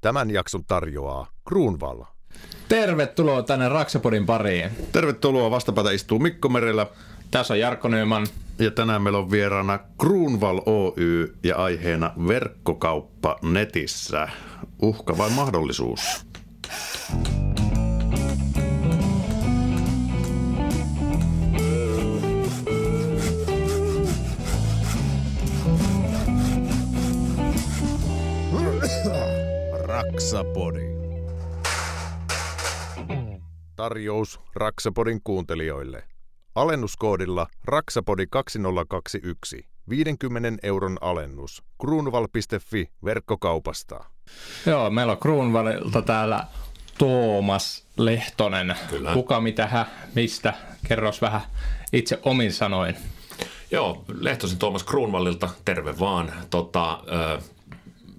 Tämän jakson tarjoaa Kruunvalla. Tervetuloa tänne Raksapodin pariin. Tervetuloa, vastapäätä istuu Mikko Merellä. Tässä on Jarkko Nyman. Ja tänään meillä on vieraana Kruunval Oy ja aiheena verkkokauppa netissä. Uhka vai mahdollisuus? Raksapodi. Tarjous Raksapodin kuuntelijoille. Alennuskoodilla Raksapodi 2021. 50 euron alennus. Kruunval.fi verkkokaupasta. Joo, meillä on Kruunvalilta täällä Tuomas Lehtonen. Kyllä. Kuka, mitä, hä, mistä? Kerros vähän itse omin sanoin. Joo, Lehtosen Tuomas Kruunvallilta, terve vaan. Tota, ö,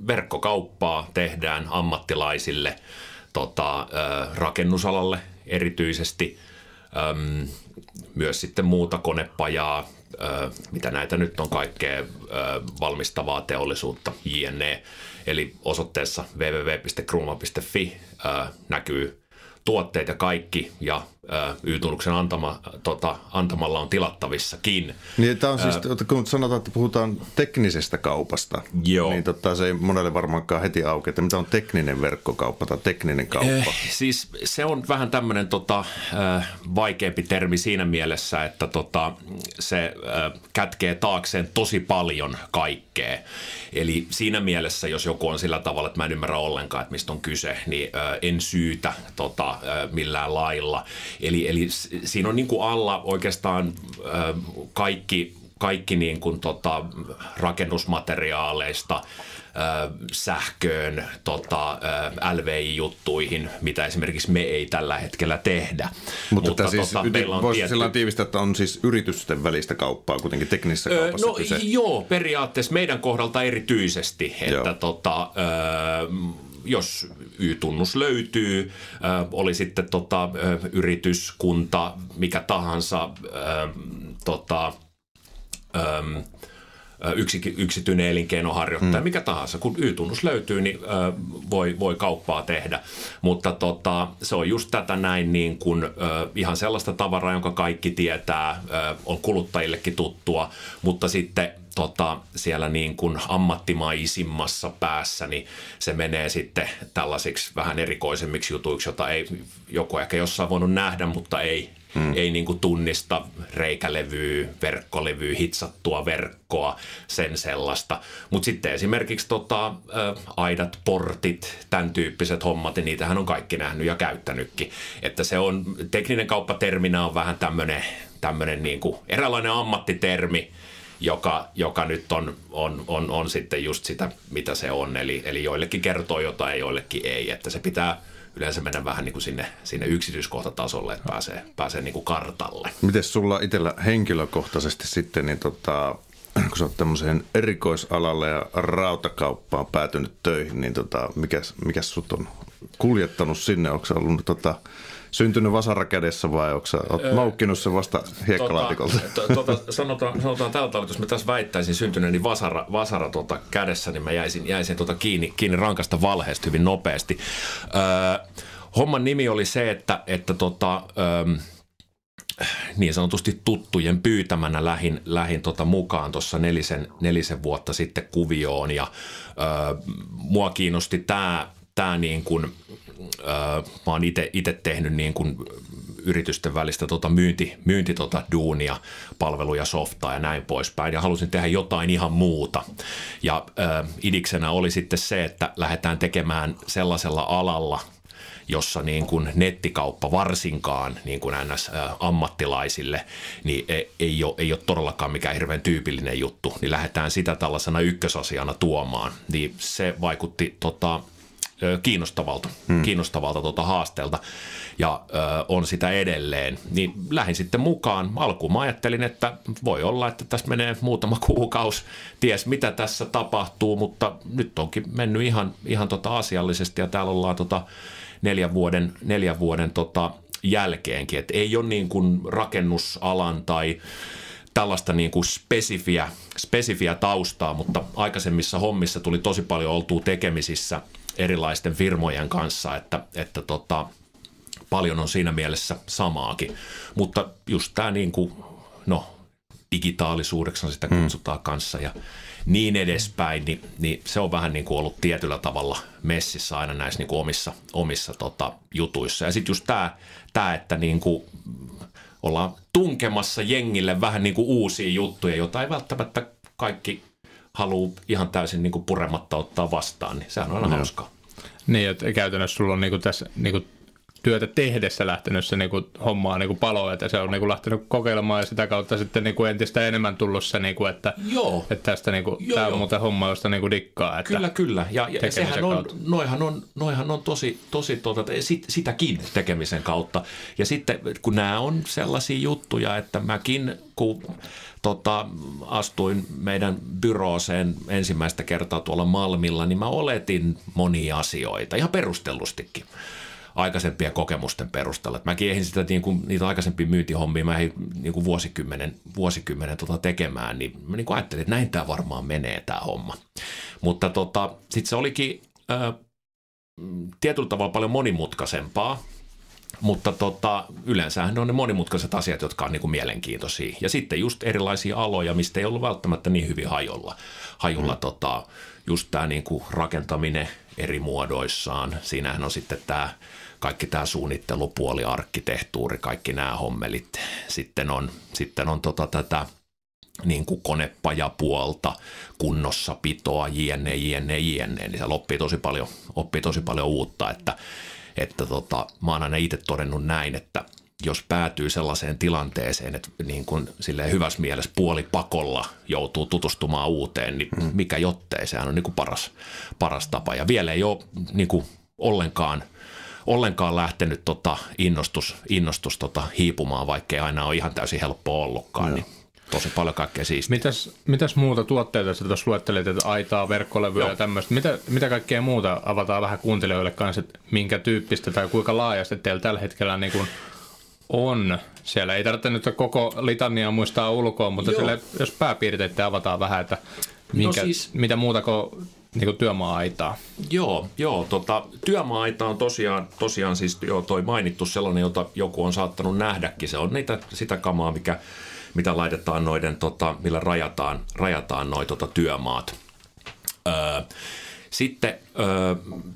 verkkokauppaa tehdään ammattilaisille tota, rakennusalalle erityisesti. Myös sitten muuta konepajaa, ö, mitä näitä nyt on kaikkea ö, valmistavaa teollisuutta, jne. Eli osoitteessa www.kruunval.fi ö, näkyy tuotteet ja kaikki, ja Y-tunnuksen antama, tota, antamalla on tilattavissakin. Niin, tämä on siis, kun sanotaan, että puhutaan teknisestä kaupasta, Joo. niin totta, se ei monelle varmaankaan heti auki, että mitä on tekninen verkkokauppa tai tekninen kauppa. Eh, siis se on vähän tämmöinen tota, vaikeampi termi siinä mielessä, että tota, se äh, kätkee taakseen tosi paljon kaikkea. Eli siinä mielessä, jos joku on sillä tavalla, että mä en ymmärrä ollenkaan, että mistä on kyse, niin äh, en syytä tota, äh, millään lailla. Eli, eli siinä on niin kuin alla oikeastaan äh, kaikki, kaikki niin kuin tota, rakennusmateriaaleista ö, sähköön, tota, ö, LVI-juttuihin, mitä esimerkiksi me ei tällä hetkellä tehdä. Mutta, Mutta siis tota, on voisi tietty- sillä tiivistää, että on siis yritysten välistä kauppaa kuitenkin teknisessä Ö, kaupassa No kyse. joo, periaatteessa meidän kohdalta erityisesti, että Joo. tota, ö, jos Y-tunnus löytyy, ö, oli sitten tota, ö, yritys, kunta, mikä tahansa, ö, tota, ö, yksi, yksityinen elinkeinoharjoittaja, mm. mikä tahansa. Kun Y-tunnus löytyy, niin ö, voi, voi kauppaa tehdä. Mutta tota, se on just tätä näin niin kuin, ö, ihan sellaista tavaraa, jonka kaikki tietää, ö, on kuluttajillekin tuttua, mutta sitten tota, siellä niin kuin ammattimaisimmassa päässä, niin se menee sitten tällaisiksi vähän erikoisemmiksi jutuiksi, jota ei joku ehkä jossain voinut nähdä, mutta ei, hmm. ei niin kuin tunnista reikälevyä, verkkolevyä, hitsattua verkkoa, sen sellaista. Mutta sitten esimerkiksi tota, ä, aidat, portit, tämän tyyppiset hommat, niin niitähän on kaikki nähnyt ja käyttänytkin. Että se on, tekninen kauppaterminä on vähän tämmöinen tämmöinen niin kuin eräänlainen ammattitermi, joka, joka nyt on, on, on, on sitten just sitä, mitä se on. Eli, eli joillekin kertoo jotain, joillekin ei. Että se pitää yleensä mennä vähän niin kuin sinne, sinne yksityiskohtatasolle, että pääsee, pääsee niin kuin kartalle. Miten sulla itsellä henkilökohtaisesti sitten, niin tota, kun sä oot tämmöiseen erikoisalalle ja rautakauppaan päätynyt töihin, niin tota, mikäs, mikäs sut on kuljettanut sinne? Onko sä ollut tota, syntynyt vasara kädessä vai onko sä oot noukkinut sen vasta hiekkalaatikolta? Tota, to, tota, sanotaan, sanotaan tällä tavalla, että jos mä tässä väittäisin syntyneeni vasara, vasara tota kädessä, niin mä jäisin, jäisin tota kiinni, kiinni rankasta valheesta hyvin nopeasti. Öö, homman nimi oli se, että, että tota, öö, niin sanotusti tuttujen pyytämänä lähin, lähin tota mukaan tuossa nelisen, nelisen vuotta sitten kuvioon ja ö, mua kiinnosti tämä tää niin kuin, mä oon itse tehnyt niin kuin yritysten välistä tota myynti, myynti tota duunia, palveluja, softaa ja näin poispäin ja halusin tehdä jotain ihan muuta ja ö, idiksenä oli sitten se, että lähdetään tekemään sellaisella alalla – jossa niin kuin nettikauppa varsinkaan niin kuin ns. ammattilaisille, niin ei, ei, ole, ei ole todellakaan mikään hirveän tyypillinen juttu, niin lähdetään sitä tällaisena ykkösasiana tuomaan. Niin se vaikutti tota, kiinnostavalta, hmm. kiinnostavalta tota haasteelta ja ö, on sitä edelleen. Niin lähdin sitten mukaan. Alkuun mä ajattelin, että voi olla, että tässä menee muutama kuukausi, ties mitä tässä tapahtuu, mutta nyt onkin mennyt ihan, ihan tota asiallisesti ja täällä ollaan tota neljän vuoden, neljän vuoden tota jälkeenkin. Et ei ole niin kuin rakennusalan tai tällaista niin kuin spesifiä, spesifiä taustaa, mutta aikaisemmissa hommissa tuli tosi paljon oltua tekemisissä erilaisten firmojen kanssa, että, että tota, paljon on siinä mielessä samaakin. Mutta just tämä niin kuin, no, digitaalisuudeksi sitä mm. kutsutaan mm. kanssa ja niin edespäin, niin, niin se on vähän niin kuin ollut tietyllä tavalla messissä aina näissä niin kuin omissa, omissa tota, jutuissa. Ja sitten just tämä, tämä että niin kuin ollaan tunkemassa jengille vähän niin kuin uusia juttuja, joita ei välttämättä kaikki halua ihan täysin niin kuin purematta ottaa vastaan, niin sehän on aina no. hauskaa. Niin, että käytännössä sulla on niin kuin tässä niin kuin työtä tehdessä lähtenyt se niin kuin, hommaa niin kuin paloa, että se on niin kuin, lähtenyt kokeilemaan ja sitä kautta sitten niin kuin, entistä enemmän tullut se, niin kuin, että, joo. että tästä niin kuin, joo, tämä on muuten homma, josta niin kuin, dikkaa. Että kyllä, kyllä. Ja, ja sehän on, noihan on, noihan on tosi, tosi tuota, sit, sitäkin tekemisen kautta. Ja sitten kun nämä on sellaisia juttuja, että mäkin kun tota, astuin meidän byrooseen ensimmäistä kertaa tuolla Malmilla, niin mä oletin monia asioita, ihan perustellustikin aikaisempien kokemusten perusteella. Mäkin ehdin sitä niin kuin, niitä aikaisempia myyntihommia, mä ehdin niin kuin vuosikymmenen, vuosikymmenen tota tekemään, niin mä niin kuin ajattelin, että näin tämä varmaan menee tämä homma. Mutta tota, sitten se olikin ää, tietyllä tavalla paljon monimutkaisempaa, mutta tota, yleensähän ne on ne monimutkaiset asiat, jotka on niin kuin mielenkiintoisia. Ja sitten just erilaisia aloja, mistä ei ollut välttämättä niin hyvin hajulla. hajulla mm. tota, just tämä niin kuin rakentaminen eri muodoissaan. Siinähän on sitten tämä kaikki tämä suunnittelupuoli, arkkitehtuuri, kaikki nämä hommelit. Sitten on, sitten on tota tätä niin kuin konepajapuolta, kunnossapitoa, jne, jne, jne. Niin se oppii tosi paljon, oppii tosi paljon uutta, että, että tota, mä oon aina itse todennut näin, että jos päätyy sellaiseen tilanteeseen, että niin kuin hyvässä mielessä puolipakolla joutuu tutustumaan uuteen, niin mm. mikä jottei, sehän on niin kuin paras, paras tapa. Ja vielä ei ole niin kuin ollenkaan – ollenkaan lähtenyt tota innostus, innostus tota hiipumaan, vaikkei aina ole ihan täysin helppo ollutkaan. Niin tosi paljon kaikkea siistiä. Mitäs, mitäs muuta tuotteita sä tuossa luettelit, että aitaa, verkkolevyä Joo. ja tämmöistä. Mitä, mitä kaikkea muuta avataan vähän kuuntelijoille kanssa, että minkä tyyppistä tai kuinka laajasti teillä tällä hetkellä niin kuin on siellä. Ei tarvitse nyt koko litania muistaa ulkoa, mutta siellä, jos pääpiirteitä avataan vähän, että minkä, no siis, mitä muuta kuin niin työmaa-aitaa. Joo, joo tota, työmaa-aita on tosiaan, tosiaan siis joo, toi mainittu sellainen, jota joku on saattanut nähdäkin. Se on niitä, sitä kamaa, mikä, mitä laitetaan noiden, tota, millä rajataan, rajataan noi tota, työmaat. Öö, sitten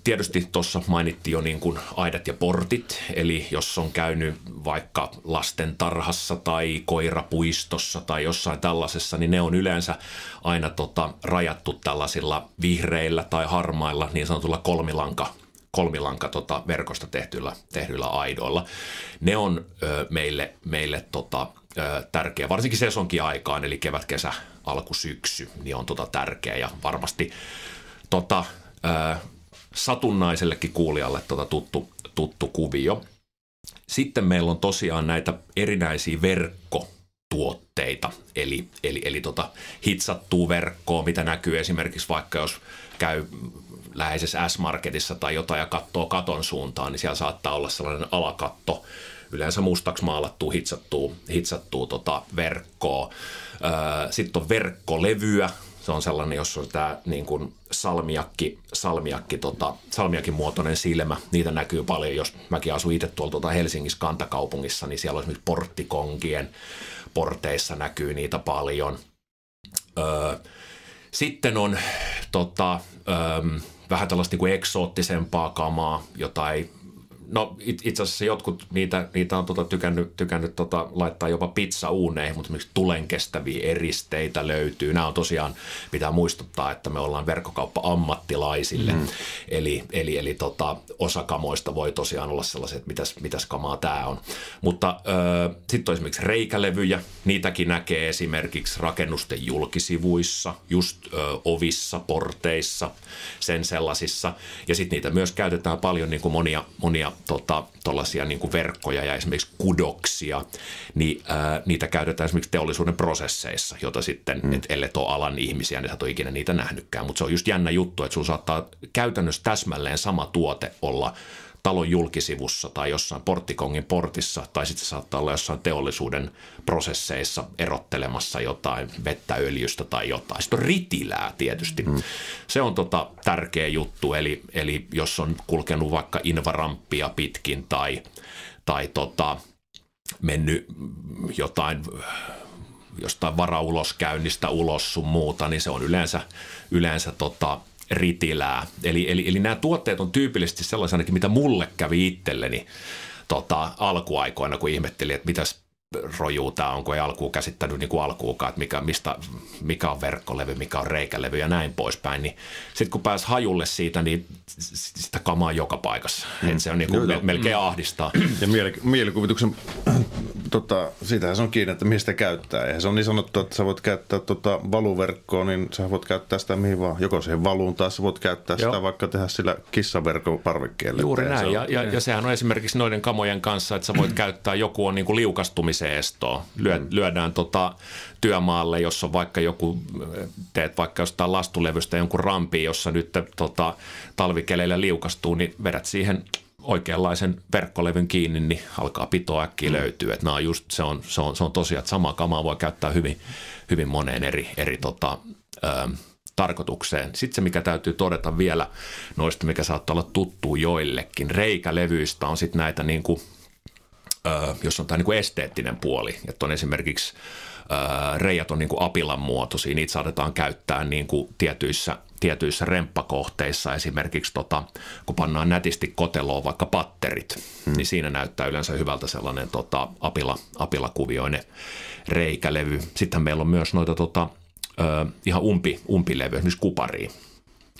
tietysti tuossa mainittiin jo niin kuin aidat ja portit, eli jos on käynyt vaikka lasten tarhassa tai koirapuistossa tai jossain tällaisessa, niin ne on yleensä aina tota, rajattu tällaisilla vihreillä tai harmailla niin sanotulla kolmilanka kolmilanka tota, verkosta tehtyillä, tehdyillä aidoilla. Ne on ö, meille, meille tota, ö, tärkeä, varsinkin sesonkin aikaan, eli kevät, kesä, alku, syksy, niin on tota tärkeä ja varmasti tota, ää, satunnaisellekin kuulijalle tota tuttu, tuttu kuvio. Sitten meillä on tosiaan näitä erinäisiä verkkotuotteita, eli, eli, eli tota hitsattua verkkoa, mitä näkyy esimerkiksi vaikka jos käy läheisessä S-Marketissa tai jotain ja katsoo katon suuntaan, niin siellä saattaa olla sellainen alakatto, yleensä mustaksi maalattua, hitsattua, hitsattua tota verkkoa. Sitten on verkkolevyä, se on sellainen, jos on tämä niin kuin salmiakki, salmiakki, tota, salmiakin muotoinen silmä. Niitä näkyy paljon, jos mäkin asun itse tuolla tuota Helsingissä kantakaupungissa, niin siellä on esimerkiksi porttikonkien porteissa näkyy niitä paljon. Öö, sitten on tota, öö, vähän tällaista niin kuin eksoottisempaa kamaa, jota ei No itse asiassa jotkut niitä, niitä on tota tykännyt, tykännyt tota laittaa jopa pizza uuneihin, mutta esimerkiksi tulen kestäviä eristeitä löytyy. Nämä on tosiaan, pitää muistuttaa, että me ollaan verkkokauppa-ammattilaisille. Mm. Eli, eli, eli tota, osa kamoista voi tosiaan olla sellaiset, että mitäs, mitäs kamaa tämä on. Mutta sitten on esimerkiksi reikälevyjä. Niitäkin näkee esimerkiksi rakennusten julkisivuissa, just ö, ovissa, porteissa, sen sellaisissa. Ja sitten niitä myös käytetään paljon niin kuin monia, monia tota, niin kuin verkkoja ja esimerkiksi kudoksia, niin ää, niitä käytetään esimerkiksi teollisuuden prosesseissa, jota sitten, mm. et ellei ole alan ihmisiä, niin sä et ole ikinä niitä nähnytkään. Mutta se on just jännä juttu, että sulla saattaa käytännössä täsmälleen sama tuote olla talon julkisivussa tai jossain porttikongin portissa, tai sitten se saattaa olla jossain teollisuuden prosesseissa erottelemassa jotain vettä öljystä tai jotain. Sitten on ritilää tietysti. Mm. Se on tota tärkeä juttu, eli, eli jos on kulkenut vaikka invarampia pitkin tai, tai tota, mennyt jotain jostain varauloskäynnistä ulos sun muuta, niin se on yleensä, yleensä tota, ritilää. Eli, eli, eli nämä tuotteet on tyypillisesti sellaisia mitä mulle kävi itselleni tota, alkuaikoina, kun ihmettelin, että mitäs rojuu tämä on, kun ei alkuun käsittänyt niin kuin alkuukaan, että mikä, mistä, mikä on verkkolevy, mikä on reikälevy ja näin poispäin. Niin sitten kun pääsi hajulle siitä, niin sitä kamaa joka paikassa. Mm. Et se on niin kuin melkein mm. ahdistaa. Ja mielikuvituksen, tota, siitähän se on kiinni, että mistä käyttää. Eihän se on niin sanottu, että sä voit käyttää tota valuverkkoa, niin sä voit käyttää sitä mihin vaan. Joko siihen valuun tai sä voit käyttää Joo. sitä vaikka tehdä sillä kissaverkon parvekkeelle. Juuri näin. Ja, ja, ja, sehän on esimerkiksi noiden kamojen kanssa, että sä voit käyttää, joku on niin kuin liukastumisen se estoa. Lyö, mm. Lyödään tota työmaalle, jos on vaikka joku, teet vaikka jostain lastulevystä jonkun rampi, jossa nyt tota, talvikeleillä liukastuu, niin vedät siihen oikeanlaisen verkkolevyn kiinni, niin alkaa pitoa äkkiä mm. löytyy. Että nämä on just, se on, se on, se on tosiaan, että samaa kamaa voi käyttää hyvin, hyvin moneen eri, eri tota, ö, tarkoitukseen. Sitten se, mikä täytyy todeta vielä noista, mikä saattaa olla tuttu joillekin, reikälevyistä on sitten näitä niin kuin – jos on tämä niin kuin esteettinen puoli, että on esimerkiksi reijät on niin kuin apilan muotoisia, niitä saatetaan käyttää niin kuin tietyissä, tietyissä remppakohteissa, esimerkiksi tota, kun pannaan nätisti koteloon vaikka patterit, hmm. niin siinä näyttää yleensä hyvältä sellainen tota, apila, apilakuvioinen reikälevy. Sitten meillä on myös noita tota, ö, ihan umpi, umpilevy, esimerkiksi kupariin,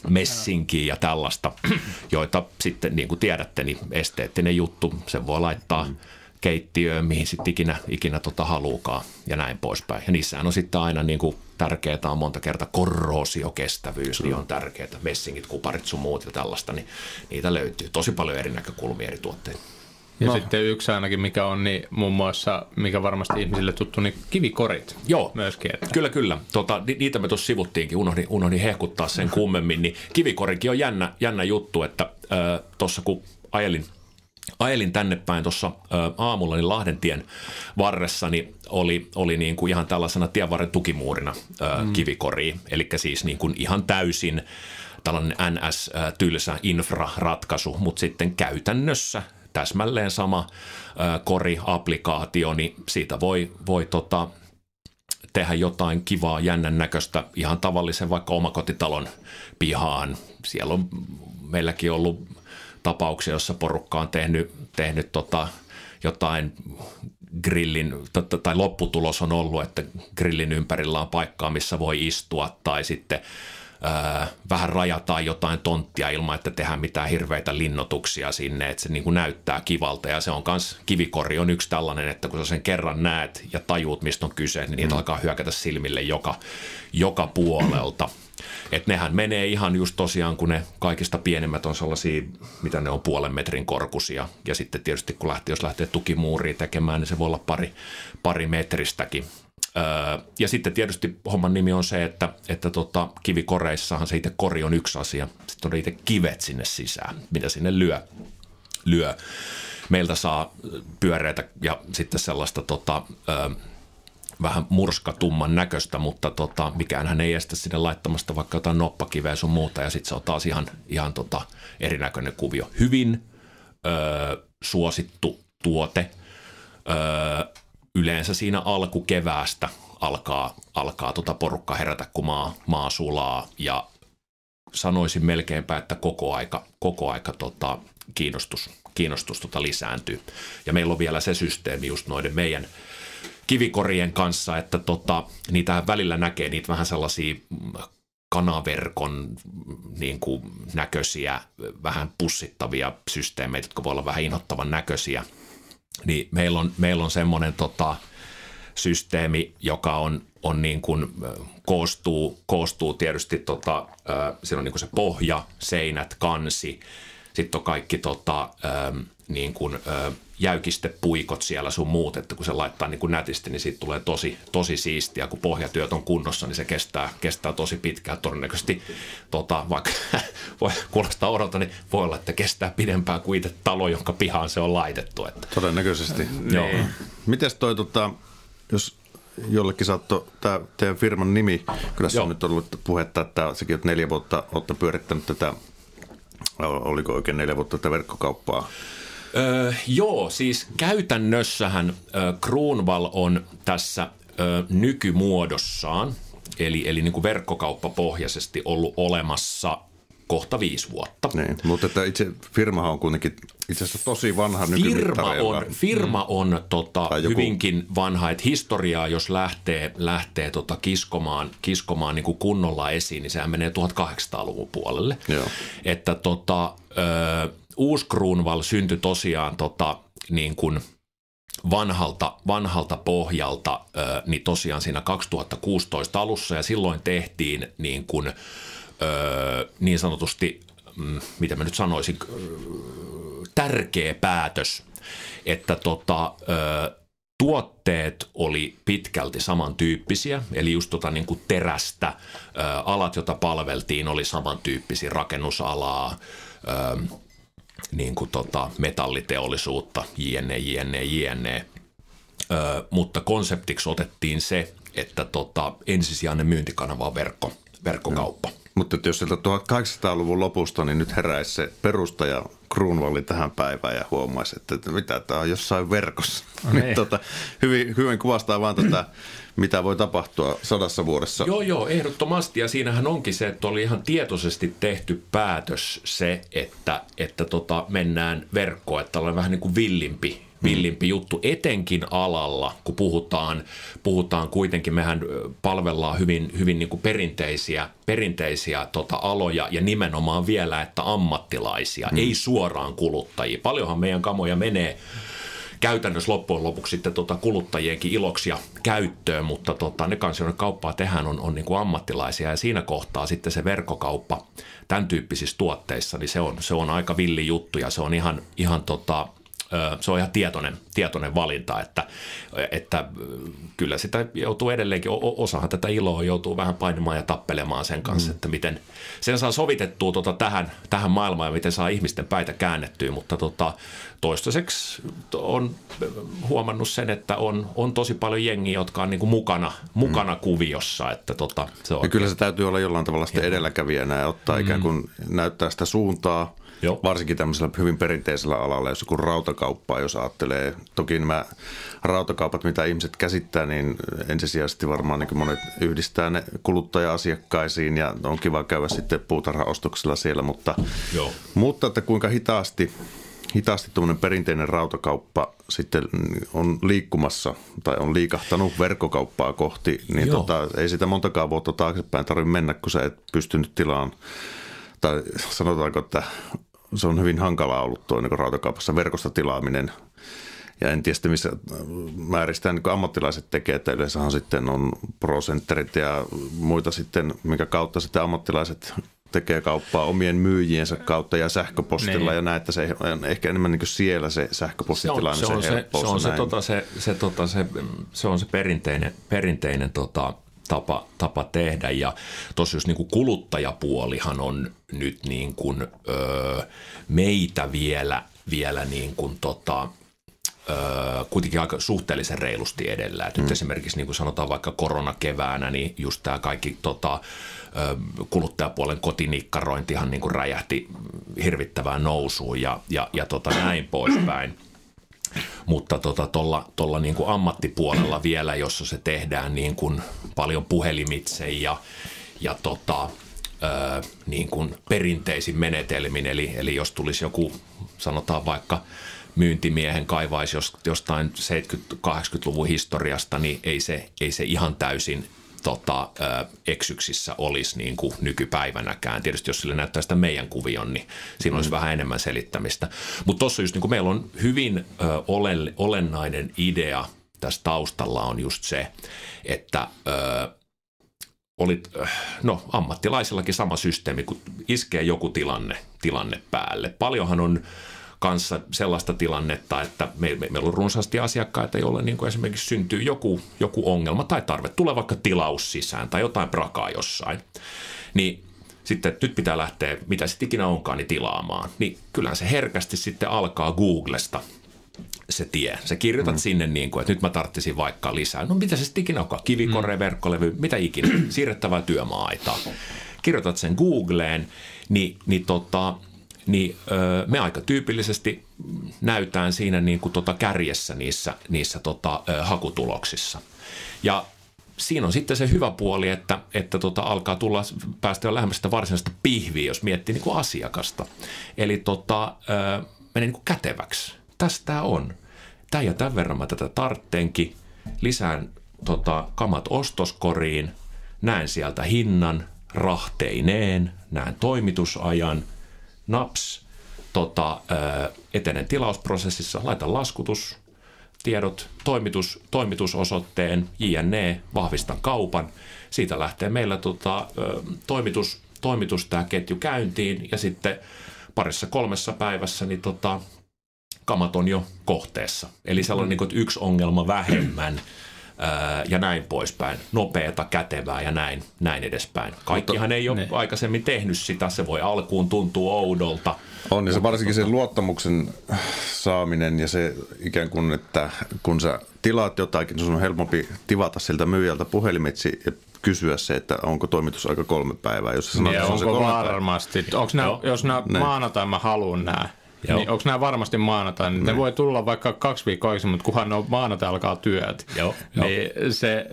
messinkiä ja tällaista, joita sitten niin kuin tiedätte, niin esteettinen juttu, sen voi laittaa hmm keittiöön, mihin sitten ikinä, ikinä tota haluukaan ja näin poispäin. Ja niissähän on sitten aina niin kuin tärkeää on monta kertaa korroosiokestävyys, niin on tärkeää. Messingit, kuparit sun muut ja tällaista, niin niitä löytyy. Tosi paljon eri näkökulmia eri tuotteita. Ja no. sitten yksi ainakin, mikä on niin muun muassa, mikä varmasti ihmisille tuttu, niin kivikorit Joo, myöskin. Että. kyllä, kyllä. Tota, niitä me tuossa sivuttiinkin, unohdin, unohdin hehkuttaa sen kummemmin. Niin kivikorikin on jännä, jännä juttu, että äh, tuossa kun ajelin – ajelin tänne päin tuossa aamulla, niin Lahdentien varressa niin oli, oli niin kuin ihan tällaisena tienvarren tukimuurina ö, mm. kivikori, eli siis niin kuin ihan täysin tällainen NS-tylsä infraratkaisu, mutta sitten käytännössä täsmälleen sama ö, kori-applikaatio, niin siitä voi, voi tota, tehdä jotain kivaa, jännän näköistä ihan tavallisen vaikka omakotitalon pihaan. Siellä on meilläkin ollut tapauksia, jossa porukka on tehnyt, tehnyt tota, jotain grillin, tai lopputulos on ollut, että grillin ympärillä on paikkaa, missä voi istua, tai sitten ää, vähän rajataan jotain tonttia ilman, että tehdään mitään hirveitä linnotuksia sinne, että se niin kuin näyttää kivalta, ja se on myös, kivikori on yksi tällainen, että kun sä sen kerran näet ja tajuut, mistä on kyse, niin niitä mm. alkaa hyökätä silmille joka, joka puolelta. Että nehän menee ihan just tosiaan, kun ne kaikista pienemmät on sellaisia, mitä ne on puolen metrin korkusia. Ja sitten tietysti kun lähtee, jos lähtee tukimuuriin tekemään, niin se voi olla pari, pari metristäkin. Ja sitten tietysti homman nimi on se, että, että tota, kivikoreissahan se itse kori on yksi asia. Sitten on itse kivet sinne sisään, mitä sinne lyö. lyö. Meiltä saa pyöreitä ja sitten sellaista tota, öö, vähän murskatumman näköistä, mutta tota, mikään hän ei estä sinne laittamasta vaikka jotain noppakiveä sun muuta ja sitten se on taas ihan, ihan tota erinäköinen kuvio. Hyvin öö, suosittu tuote. Öö, yleensä siinä alkukeväästä alkaa, alkaa tota porukka herätä, kun maa, maa sulaa ja sanoisin melkeinpä, että koko aika, koko aika tota, kiinnostus, kiinnostus tota lisääntyy. Ja meillä on vielä se systeemi just noiden meidän – kivikorien kanssa, että tota, niitä välillä näkee niitä vähän sellaisia kanaverkon niin kuin näköisiä, vähän pussittavia systeemeitä, jotka voi olla vähän inhottavan näköisiä. Niin meillä on, meillä on semmoinen tota, systeemi, joka on, on niin kuin, koostuu, koostuu tietysti, tota, siinä on niin kuin se pohja, seinät, kansi, sitten on kaikki tota, niin kuin, ö, jäykistepuikot siellä sun muut, että kun se laittaa niin kuin nätisti, niin siitä tulee tosi, tosi siistiä. Kun pohjatyöt on kunnossa, niin se kestää, kestää tosi pitkään. Todennäköisesti, tota, vaikka voi kuulostaa odolta, niin voi olla, että kestää pidempään kuin itse talo, jonka pihaan se on laitettu. Että. Todennäköisesti. Joo. Mites toi, tota, jos jollekin saattoi tämä teidän firman nimi, kyllä se Joo. on nyt ollut puhetta, että sekin olet neljä vuotta olette pyörittänyt tätä, oliko oikein neljä vuotta tätä verkkokauppaa? Öö, joo, siis käytännössähän ö, Kruunval on tässä ö, nykymuodossaan, eli, eli niin kuin verkkokauppapohjaisesti ollut olemassa kohta viisi vuotta. Niin, mutta että itse firmahan on kuitenkin itse asiassa tosi vanha Firma on, firma on tota, joku- hyvinkin vanha, että historiaa jos lähtee, lähtee tota kiskomaan, kiskomaan niin kuin kunnolla esiin, niin sehän menee 1800-luvun puolelle. Joo. Että tota, ö, uusi Kruunval syntyi tosiaan tota, niin kuin vanhalta, vanhalta pohjalta, niin tosiaan siinä 2016 alussa ja silloin tehtiin niin, kuin, niin sanotusti, mm, mitä mä nyt sanoisin, tärkeä päätös, että tota, tuotteet oli pitkälti samantyyppisiä, eli just tota niin kuin terästä, alat, joita palveltiin, oli samantyyppisiä, rakennusalaa, niin kuin tota metalliteollisuutta, jne, jne, jne. Ö, mutta konseptiksi otettiin se, että tota, ensisijainen myyntikanava on verkko, verkkokauppa. Mutta että jos sieltä 1800-luvun lopusta, niin nyt heräisi se perustaja Kruunvalli tähän päivään ja huomaisi, että, mitä tämä on jossain verkossa. niin. Nyt tota, hyvin, hyvin kuvastaa vaan tätä, mitä voi tapahtua sadassa vuodessa. Joo, joo, ehdottomasti. Ja siinähän onkin se, että oli ihan tietoisesti tehty päätös se, että, että tota, mennään verkkoon, että ollaan vähän niin kuin villimpi, villimpi juttu, etenkin alalla, kun puhutaan, puhutaan kuitenkin, mehän palvellaan hyvin, hyvin niin kuin perinteisiä, perinteisiä tota, aloja ja nimenomaan vielä, että ammattilaisia, mm. ei suoraan kuluttajia. Paljonhan meidän kamoja menee käytännössä loppujen lopuksi sitten tota kuluttajienkin iloksia käyttöön, mutta tota, ne kanssa, joiden kauppaa tehdään, on, on niin kuin ammattilaisia ja siinä kohtaa sitten se verkkokauppa tämän tyyppisissä tuotteissa, niin se on, se on aika villi juttu ja se on ihan, ihan tota, se on ihan tietoinen, tietoinen valinta, että, että kyllä sitä joutuu edelleenkin, osahan tätä iloa joutuu vähän painimaan ja tappelemaan sen kanssa, mm. että miten sen saa sovitettua tota tähän, tähän maailmaan ja miten saa ihmisten päitä käännettyä, mutta tota, toistaiseksi on huomannut sen, että on, on tosi paljon jengiä, jotka on niin kuin mukana, mukana mm. kuviossa, että tota, se on Ja kyllä se täytyy olla jollain tavalla sitten edelläkävijänä ja ottaa ikään kuin näyttää sitä suuntaa, Joo. varsinkin tämmöisellä hyvin perinteisellä alalla, jos joku rautakauppaa, jos ajattelee. Toki nämä rautakaupat, mitä ihmiset käsittää, niin ensisijaisesti varmaan niin monet yhdistää ne kuluttaja-asiakkaisiin ja on kiva käydä sitten puutarhaostoksilla siellä, mutta, Joo. mutta että kuinka hitaasti hitaasti tuommoinen perinteinen rautakauppa sitten on liikkumassa tai on liikahtanut verkkokauppaa kohti, niin Joo. tota, ei sitä montakaan vuotta taaksepäin tarvitse mennä, kun sä et pystynyt tilaan. Tai sanotaanko, että se on hyvin hankalaa ollut tuo niin rautakaupassa verkosta tilaaminen. Ja en tiedä, missä määristä niin ammattilaiset tekee, että yleensähän sitten on prosenterit ja muita sitten, minkä kautta sitten ammattilaiset tekee kauppaa omien myyjiensä kautta ja sähköpostilla Niin. ja näin, että se on ehkä enemmän niin siellä se sähköpostitilanne, se on se, se, helppous on ja se, tota, se, se, tota, se, se on se perinteinen, perinteinen tota, tapa, tapa tehdä. Ja tuossa jos niin kuin kuluttajapuolihan on nyt niin kuin, öö, meitä vielä, vielä niin kuin, tota, öö, kuitenkin aika suhteellisen reilusti edellä. Et Nyt esimerkiksi niin kuin sanotaan vaikka koronakeväänä, niin just tämä kaikki tota, ö, kuluttajapuolen kotinikkarointihan niin kuin räjähti hirvittävään nousuun ja, ja, ja tota näin poispäin. Mutta tuolla tota, tolla niin kuin ammattipuolella vielä, jossa se tehdään niin kuin paljon puhelimitse ja, ja tota, ö, niin kuin perinteisin menetelmin. Eli, eli jos tulisi joku, sanotaan vaikka myyntimiehen kaivaisi jos- jostain 70-80-luvun historiasta, niin ei se, ei se ihan täysin tota, ö, eksyksissä olisi niin kuin nykypäivänäkään. Tietysti jos sille näyttää sitä meidän kuvion, niin siinä olisi vähän enemmän selittämistä. Mutta tuossa just niin kuin meillä on hyvin ö, olen, olennainen idea tässä taustalla on just se, että ö, oli, no ammattilaisillakin sama systeemi, kun iskee joku tilanne, tilanne päälle. Paljonhan on kanssa sellaista tilannetta, että me, me, meillä on runsaasti asiakkaita, joilla niin kuin esimerkiksi syntyy joku, joku ongelma tai tarve. Tulee vaikka tilaus sisään tai jotain prakaa jossain. Niin sitten että nyt pitää lähteä, mitä sitten ikinä onkaan, niin tilaamaan. Niin kyllähän se herkästi sitten alkaa Googlesta se tie. Sä kirjoitat mm. sinne niin kuin, että nyt mä tarttisin vaikka lisää. No mitä se sitten ikinä onkaan? Kivikore, mm. verkkolevy, mitä ikinä. Siirrettävää työmaa-aitaa. Kirjoitat sen Googleen, niin, niin tota, niin ö, me aika tyypillisesti näytään siinä niin kuin tota kärjessä niissä, niissä tota, ö, hakutuloksissa. Ja siinä on sitten se hyvä puoli, että, että tota, alkaa tulla, päästä lähemmäs sitä varsinaista pihviä, jos miettii niin kuin asiakasta. Eli tota, ö, menee niin kuin käteväksi. Tästä on. Tämä ja tämän verran mä tätä tartteenkin. Lisään tota, kamat ostoskoriin, näen sieltä hinnan, rahteineen, näen toimitusajan – naps, tota, etenen tilausprosessissa, laitan laskutus, tiedot, toimitus, toimitusosoitteen, JNE, vahvistan kaupan. Siitä lähtee meillä tota, toimitus, toimitus tämä ketju käyntiin ja sitten parissa kolmessa päivässä niin tota, kamat on jo kohteessa. Eli siellä on niin yksi ongelma vähemmän ja näin poispäin. Nopeata, kätevää ja näin, näin edespäin. Kaikkihan ei ole ne. aikaisemmin tehnyt sitä, se voi alkuun tuntua oudolta. On, ja se varsinkin sen luottamuksen saaminen ja se ikään kuin, että kun sä tilaat jotakin, niin sun on helpompi tivata siltä myyjältä puhelimitsi ja kysyä se, että onko toimitus aika kolme päivää. Jos sanot, niin, onko se varmasti. Onko nämä, jos nämä maanantai mä haluan nämä, Joo. Niin onko nämä varmasti maanantai? Niin ne voi tulla vaikka kaksi viikkoa aikaisemmin, mutta kunhan on maanantai alkaa työt. Joo. Niin Joo. se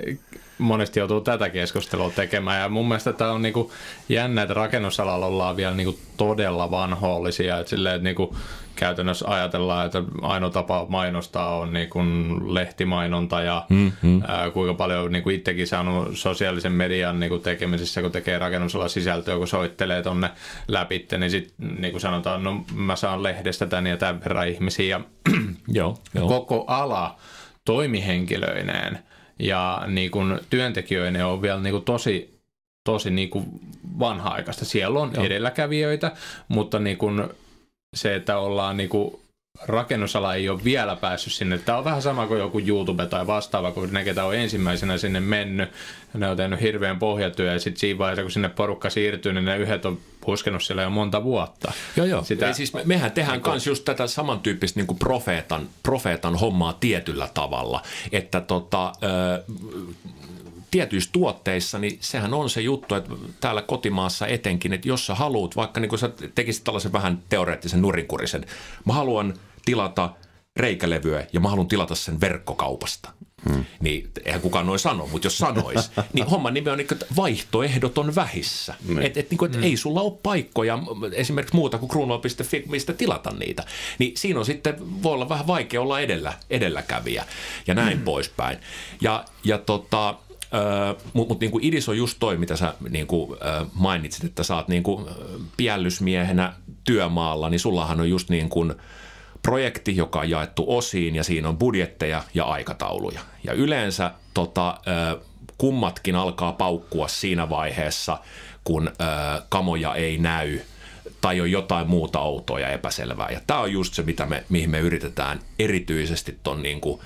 monesti joutuu tätä keskustelua tekemään. Ja mun mielestä tämä on niinku jännä, että rakennusalalla ollaan vielä niinku todella vanhollisia. Että silleen, että niinku käytännössä ajatellaan, että ainoa tapa mainostaa on niin kuin lehtimainonta ja mm, hmm Ää, kuinka paljon niin kuin itsekin saanut sosiaalisen median niin kuin tekemisissä, kun tekee rakennusala sisältöä, kun soittelee tonne läpi, niin sitten niin kuin sanotaan, no mä saan lehdestä tän ja tämän verran ihmisiä ja joo, joo. koko ala toimihenkilöineen ja niin kuin työntekijöineen on vielä niin kuin tosi tosi niin kuin vanha-aikaista. Siellä on Joo. edelläkävijöitä, mutta niin kuin se, että ollaan niinku rakennusala ei ole vielä päässyt sinne. Tämä on vähän sama kuin joku YouTube tai vastaava, kun ne, ketä on ensimmäisenä sinne mennyt, ne on tehnyt hirveän pohjatyö ja sitten siinä vaiheessa, kun sinne porukka siirtyy, niin ne yhdet on puskenut siellä jo monta vuotta. Joo, joo. Sitä, Ei, siis mehän tehdään niin myös just tätä samantyyppistä niin profeetan, profeetan hommaa tietyllä tavalla, että tota, tietyissä tuotteissa, niin sehän on se juttu, että täällä kotimaassa etenkin, että jos sä haluat, vaikka niin kuin sä tekisit tällaisen vähän teoreettisen nurinkurisen, mä haluan tilata reikälevyä ja mä haluan tilata sen verkkokaupasta. Hmm. Niin eihän kukaan noin sano, mutta jos sanois, niin homman nimi on niin, että vaihtoehdot on vähissä. Hmm. Että et, niin et hmm. ei sulla ole paikkoja esimerkiksi muuta kuin kruunua.fi, mistä tilata niitä. Niin siinä on sitten, voi olla vähän vaikea olla edellä, edelläkävijä ja näin hmm. poispäin. Ja, ja tota, mutta mut, niin idis on just toi, mitä sä niin kuin, mainitsit, että sä oot niin kuin, piällysmiehenä työmaalla, niin sullahan on just niin kuin, projekti, joka on jaettu osiin ja siinä on budjetteja ja aikatauluja. Ja yleensä tota, kummatkin alkaa paukkua siinä vaiheessa, kun kamoja ei näy tai on jotain muuta outoa ja epäselvää. Ja tämä on just se, mitä me, mihin me yritetään erityisesti ton niin kuin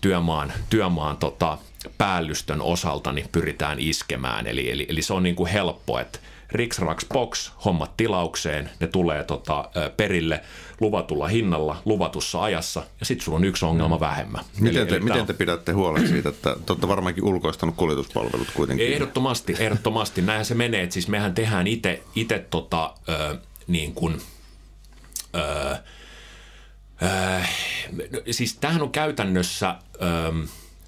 työmaan, työmaan tota, päällystön osalta niin pyritään iskemään. Eli, eli, eli se on niin kuin helppo, että Rix Box, hommat tilaukseen, ne tulee tota, perille luvatulla hinnalla, luvatussa ajassa, ja sitten sulla on yksi ongelma mm. vähemmän. Miten te, eli miten te pidätte huolen siitä, että te olette varmaankin ulkoistanut kuljetuspalvelut kuitenkin? Ehdottomasti, ehdottomasti. Näinhän se menee, että siis mehän tehdään itse tota, niin kuin, ö, ö, siis tämähän on käytännössä... Ö,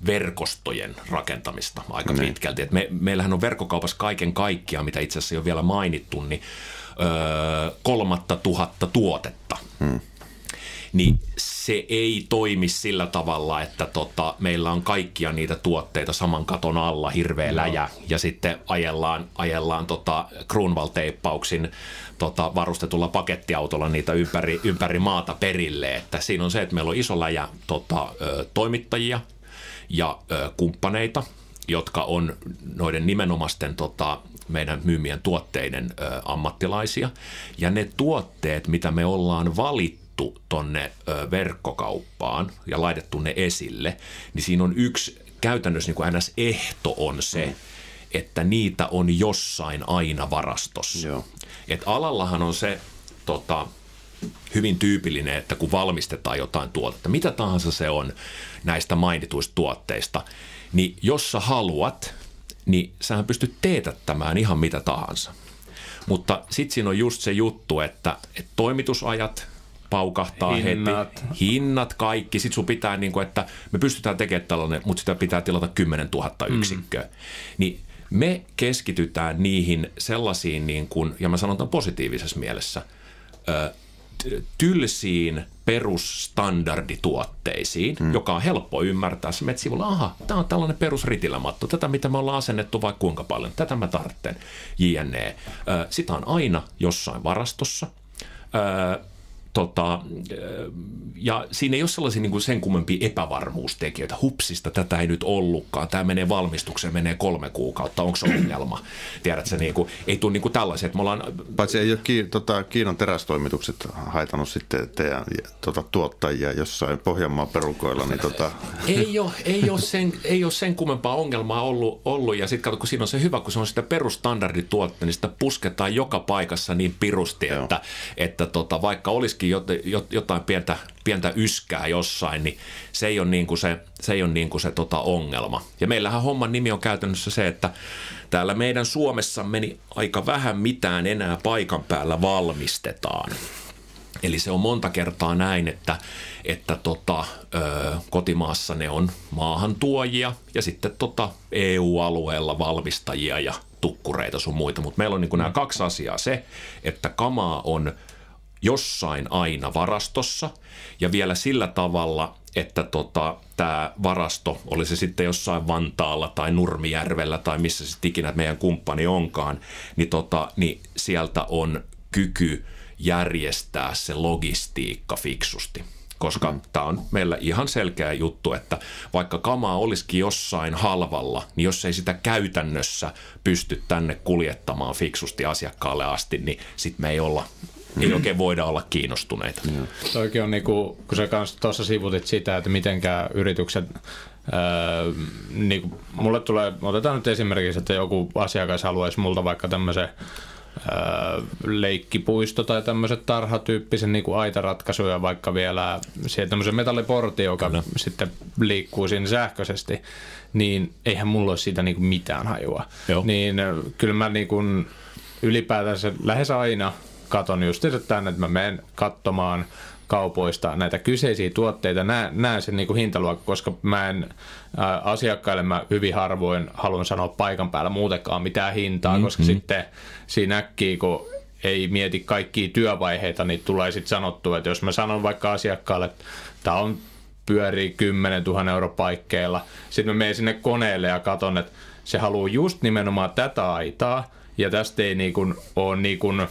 verkostojen rakentamista aika niin. pitkälti. Et me, meillähän on verkkokaupassa kaiken kaikkiaan, mitä itse asiassa ei ole vielä mainittu, niin öö, kolmatta tuhatta tuotetta. Hmm. Niin se ei toimi sillä tavalla, että tota, meillä on kaikkia niitä tuotteita saman katon alla, hirveä no. läjä, ja sitten ajellaan, ajellaan tota Kruunval-teippauksin tota, varustetulla pakettiautolla niitä ympäri, ympäri maata perille. Että siinä on se, että meillä on iso läjä tota, toimittajia, ja ö, kumppaneita, jotka on noiden nimenomaisten tota, meidän myymien tuotteiden ö, ammattilaisia. Ja ne tuotteet, mitä me ollaan valittu tonne ö, verkkokauppaan ja laitettu ne esille, niin siinä on yksi käytännössä niin kuin NS-ehto on se, mm. että niitä on jossain aina varastossa. Joo. Et alallahan on se tota, hyvin tyypillinen, että kun valmistetaan jotain tuotetta, mitä tahansa se on näistä mainituista tuotteista, niin jos sä haluat, niin sähän pystyt teetättämään ihan mitä tahansa. Mutta sitten siinä on just se juttu, että, että toimitusajat paukahtaa hinnat. heti. Hinnat, kaikki. Sitten sun pitää, niin kuin, että me pystytään tekemään tällainen, mutta sitä pitää tilata 10 000 mm. yksikköä. Niin me keskitytään niihin sellaisiin, niin kuin, ja mä sanon tämän positiivisessa mielessä, tylsiin perusstandardituotteisiin, hmm. joka on helppo ymmärtää. Sä menet sivulla, aha, tämä on tällainen perusritilämatto, tätä mitä me ollaan asennettu vaikka kuinka paljon, tätä mä tarvitsen, jne. Sitä on aina jossain varastossa tota, ja siinä ei ole sellaisia niin kuin sen kummempia epävarmuustekijöitä. Hupsista tätä ei nyt ollutkaan. Tämä menee valmistukseen, menee kolme kuukautta. Onko se ongelma? Tiedätkö, niin kuin, ei tule niin kuin tällaisia. Että me ollaan... Paitsi ei ole Kiin, tota, Kiinan terästoimitukset haitannut sitten teidän tota, tuottajia jossain Pohjanmaan perukoilla. Niin, tota... ei, ole, ei, ole sen, ei ole sen kummempaa ongelmaa ollut. ollut. Ja sitten kun siinä on se hyvä, kun se on sitä perustandardituotta, niin sitä pusketaan joka paikassa niin pirusti, Joo. että, että tota, vaikka olisi olisikin jotain pientä, pientä yskää jossain, niin se ei ole niin kuin se, se, ei ole niin kuin se tota ongelma. Ja meillähän homman nimi on käytännössä se, että täällä meidän Suomessa meni aika vähän mitään enää paikan päällä valmistetaan. Eli se on monta kertaa näin, että, että tota, ö, kotimaassa ne on maahantuojia ja sitten tota EU-alueella valmistajia ja tukkureita sun muita. Mutta meillä on niin nämä kaksi asiaa. Se, että kamaa on jossain aina varastossa ja vielä sillä tavalla, että tota, tämä varasto, oli se sitten jossain Vantaalla tai Nurmijärvellä tai missä se ikinä meidän kumppani onkaan, niin, tota, niin sieltä on kyky järjestää se logistiikka fiksusti koska mm. tämä on meillä ihan selkeä juttu, että vaikka kamaa olisikin jossain halvalla, niin jos ei sitä käytännössä pysty tänne kuljettamaan fiksusti asiakkaalle asti, niin sitten me ei olla ei oikein voida olla kiinnostuneita. Toikin on, niinku, kun sä kanssa tuossa sivutit sitä, että mitenkä yritykset Öö, niin kuin mulle tulee, otetaan nyt esimerkiksi, että joku asiakas haluaisi multa vaikka tämmöisen öö, leikkipuisto tai tämmöiset tarhatyyppisen niin kuin aitaratkaisuja, vaikka vielä sieltä tämmöisen metalliportti, joka Kyllä. sitten liikkuu siinä sähköisesti, niin eihän mulla ole siitä niin kuin mitään hajua. Joo. Niin kyllä mä niin kuin ylipäätänsä lähes aina katon just tänne, että mä menen katsomaan kaupoista näitä kyseisiä tuotteita, näen, näen sen niin hintaluokka, koska mä en ää, asiakkaille mä hyvin harvoin haluan sanoa paikan päällä muutenkaan mitään hintaa, mm-hmm. koska sitten siinä äkkiä, kun ei mieti kaikkia työvaiheita, niin tulee sitten sanottua, että jos mä sanon vaikka asiakkaalle, että tämä on pyörii 10 000 euro paikkeilla, sitten mä menen sinne koneelle ja katon, että se haluaa just nimenomaan tätä aitaa, ja tästä ei niin kuin ole niin kuin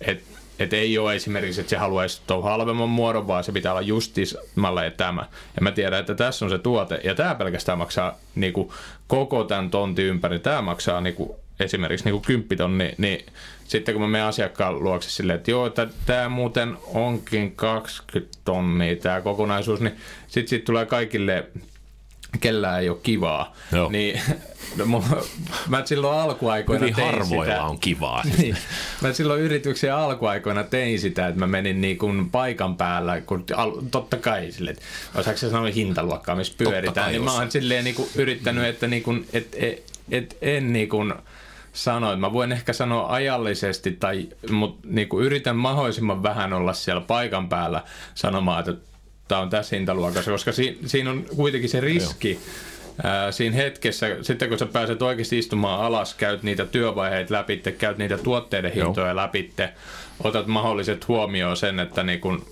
että et ei ole esimerkiksi, että se haluaisi tuon halvemman muodon, vaan se pitää olla justismalle tämä. Ja mä tiedän, että tässä on se tuote, ja tämä pelkästään maksaa niinku, koko tämän tonti ympäri. Tämä maksaa niinku, esimerkiksi niinku 10 tonni, niin sitten kun mä menen asiakkaan luokse silleen, että joo, että tämä muuten onkin 20 tonnia tämä kokonaisuus, niin sitten sit tulee kaikille kellään ei ole kivaa. Joo. Niin no, mä silloin alkuaikoina Hyvin tein harvoilla sitä. on kivaa. Niin, mä silloin yrityksen alkuaikoina tein sitä, että mä menin niin kuin paikan päällä, kun al, totta kai sille, että osaako sanoa hintaluokkaa, missä pyöritään, niin mä oon silleen niin kuin yrittänyt, että niin kuin, et, et, et, en niin kuin että mä voin ehkä sanoa ajallisesti, tai, mutta niin kuin yritän mahdollisimman vähän olla siellä paikan päällä sanomaan, että tämä on tässä hintaluokassa, koska si, siinä on kuitenkin se riski, Ää, siinä hetkessä, sitten kun sä pääset oikeasti istumaan alas, käyt niitä työvaiheita läpi, käyt niitä tuotteiden hintoja läpi, otat mahdolliset huomioon sen, että, niin kun,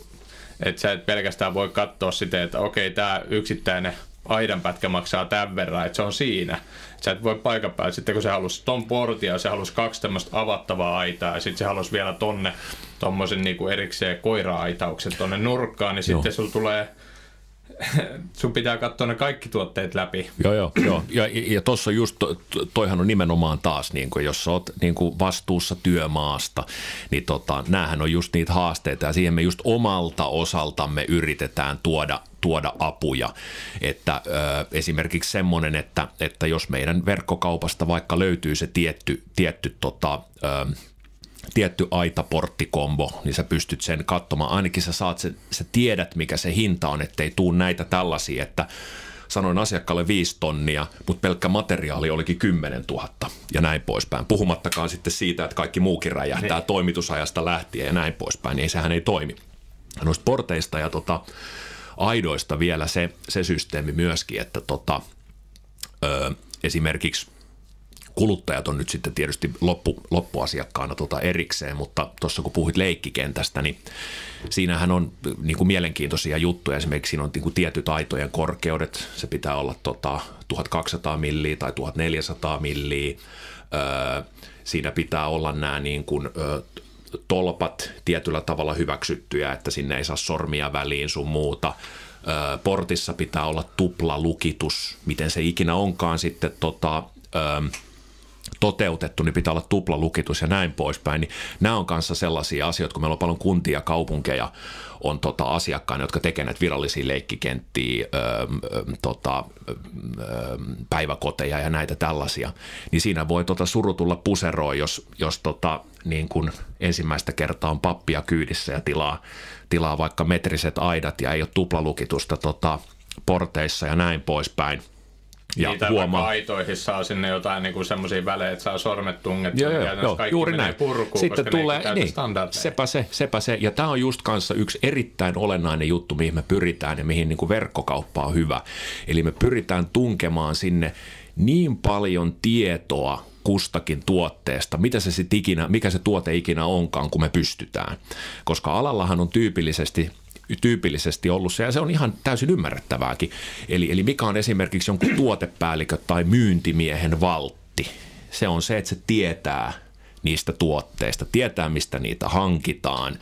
että sä et pelkästään voi katsoa sitä, että okei, tämä yksittäinen aidanpätkä maksaa tämän verran, että se on siinä. Sä et voi paikan päällä. Sitten kun se halusi ton portia, se halusi kaksi tämmöistä avattavaa aitaa ja sitten se halusi vielä tonne tommosen niinku erikseen koira-aitauksen tonne nurkkaan, niin Joo. sitten sulla tulee sun pitää katsoa ne kaikki tuotteet läpi. Joo, joo, joo. Ja, ja tuossa just, to, toihan on nimenomaan taas, niin kuin, jos oot niin kuin vastuussa työmaasta, niin tota, näähän on just niitä haasteita ja siihen me just omalta osaltamme yritetään tuoda tuoda apuja. Että ö, esimerkiksi semmoinen, että, että jos meidän verkkokaupasta vaikka löytyy se tietty, tietty tota, ö, tietty aitaporttikombo, niin sä pystyt sen katsomaan. Ainakin sä saat, se, sä tiedät mikä se hinta on, ettei tuu näitä tällaisia, että sanoin asiakkaalle viisi tonnia, mutta pelkkä materiaali olikin 10 000 ja näin poispäin. Puhumattakaan sitten siitä, että kaikki muukin räjähtää niin. toimitusajasta lähtien ja näin poispäin, niin sehän ei toimi. Noista porteista ja tota, aidoista vielä se, se systeemi myöskin, että tota, ö, esimerkiksi kuluttajat on nyt sitten tietysti loppu, loppuasiakkaana tota erikseen, mutta tuossa kun puhuit leikkikentästä, niin siinähän on niin kuin mielenkiintoisia juttuja. Esimerkiksi siinä on niin kuin tietyt aitojen korkeudet. Se pitää olla tota 1200 milliä tai 1400 milliä. Öö, siinä pitää olla nämä niin kuin, ö, tolpat tietyllä tavalla hyväksyttyjä, että sinne ei saa sormia väliin sun muuta. Ö, portissa pitää olla tupla lukitus, miten se ikinä onkaan sitten tota, ö, toteutettu, niin pitää olla tuplalukitus ja näin poispäin. Niin nämä on kanssa sellaisia asioita, kun meillä on paljon kuntia ja kaupunkeja on tota asiakkaina, jotka tekevät näitä virallisia leikkikenttiä, ö, ö, tota, ö, päiväkoteja ja näitä tällaisia, niin siinä voi tota surutulla puseroa, jos, jos tota, niin kun ensimmäistä kertaa on pappia kyydissä ja tilaa, tilaa vaikka metriset aidat ja ei ole tuplalukitusta tota, porteissa ja näin poispäin – ja Niitä huomaa. aitoihin saa sinne jotain niin semmoisia välejä, että saa sormet tunget. Joo, joo, joo juuri näin. Purkuun, Sitten tulee, niin, sepä se, sepä se. Ja tämä on just kanssa yksi erittäin olennainen juttu, mihin me pyritään ja mihin niin kuin verkkokauppa on hyvä. Eli me pyritään tunkemaan sinne niin paljon tietoa kustakin tuotteesta, mitä se sit ikinä, mikä se tuote ikinä onkaan, kun me pystytään. Koska alallahan on tyypillisesti tyypillisesti ollut se, ja se on ihan täysin ymmärrettävääkin. Eli, eli mikä on esimerkiksi jonkun tuotepäällikö tai myyntimiehen valtti? Se on se, että se tietää niistä tuotteista, tietää mistä niitä hankitaan,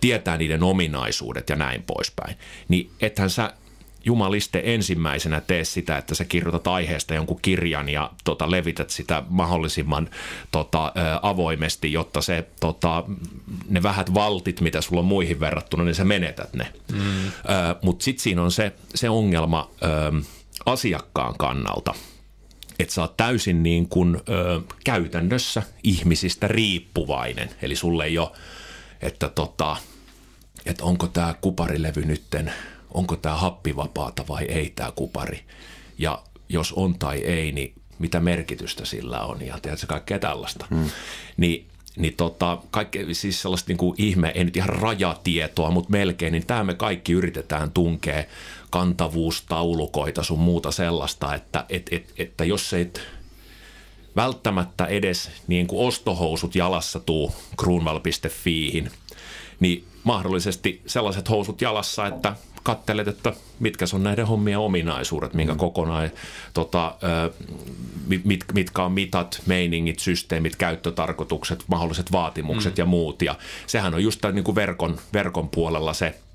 tietää niiden ominaisuudet ja näin poispäin. Niin ethän sä jumaliste ensimmäisenä tee sitä, että sä kirjoitat aiheesta jonkun kirjan ja tota, levität sitä mahdollisimman tota, avoimesti, jotta se, tota, ne vähät valtit, mitä sulla on muihin verrattuna, niin sä menetät ne. Mm. Mutta sitten siinä on se, se ongelma ä, asiakkaan kannalta, että sä oot täysin niin kuin, ö, käytännössä ihmisistä riippuvainen. Eli sulle ei ole, että, tota, että onko tämä kuparilevy nytten – onko tämä happivapaata vai ei tämä kupari. Ja jos on tai ei, niin mitä merkitystä sillä on ja tiedätkö, kaikkea tällaista. Hmm. Niin niin tota, kaikke, siis sellaista niin kuin ihme, ei nyt ihan rajatietoa, mutta melkein, niin tämä me kaikki yritetään tunkea kantavuustaulukoita sun muuta sellaista, että et, et, että jos et välttämättä edes niin kuin ostohousut jalassa tuu kruunval.fiihin, niin mahdollisesti sellaiset housut jalassa, että kattelet, että mitkä on näiden hommien ominaisuudet, minkä mm. kokonaan, tota, mit, mitkä on mitat, meiningit, systeemit, käyttötarkoitukset, mahdolliset vaatimukset mm. ja muut. Ja sehän on just niin kuin verkon, verkon puolella se –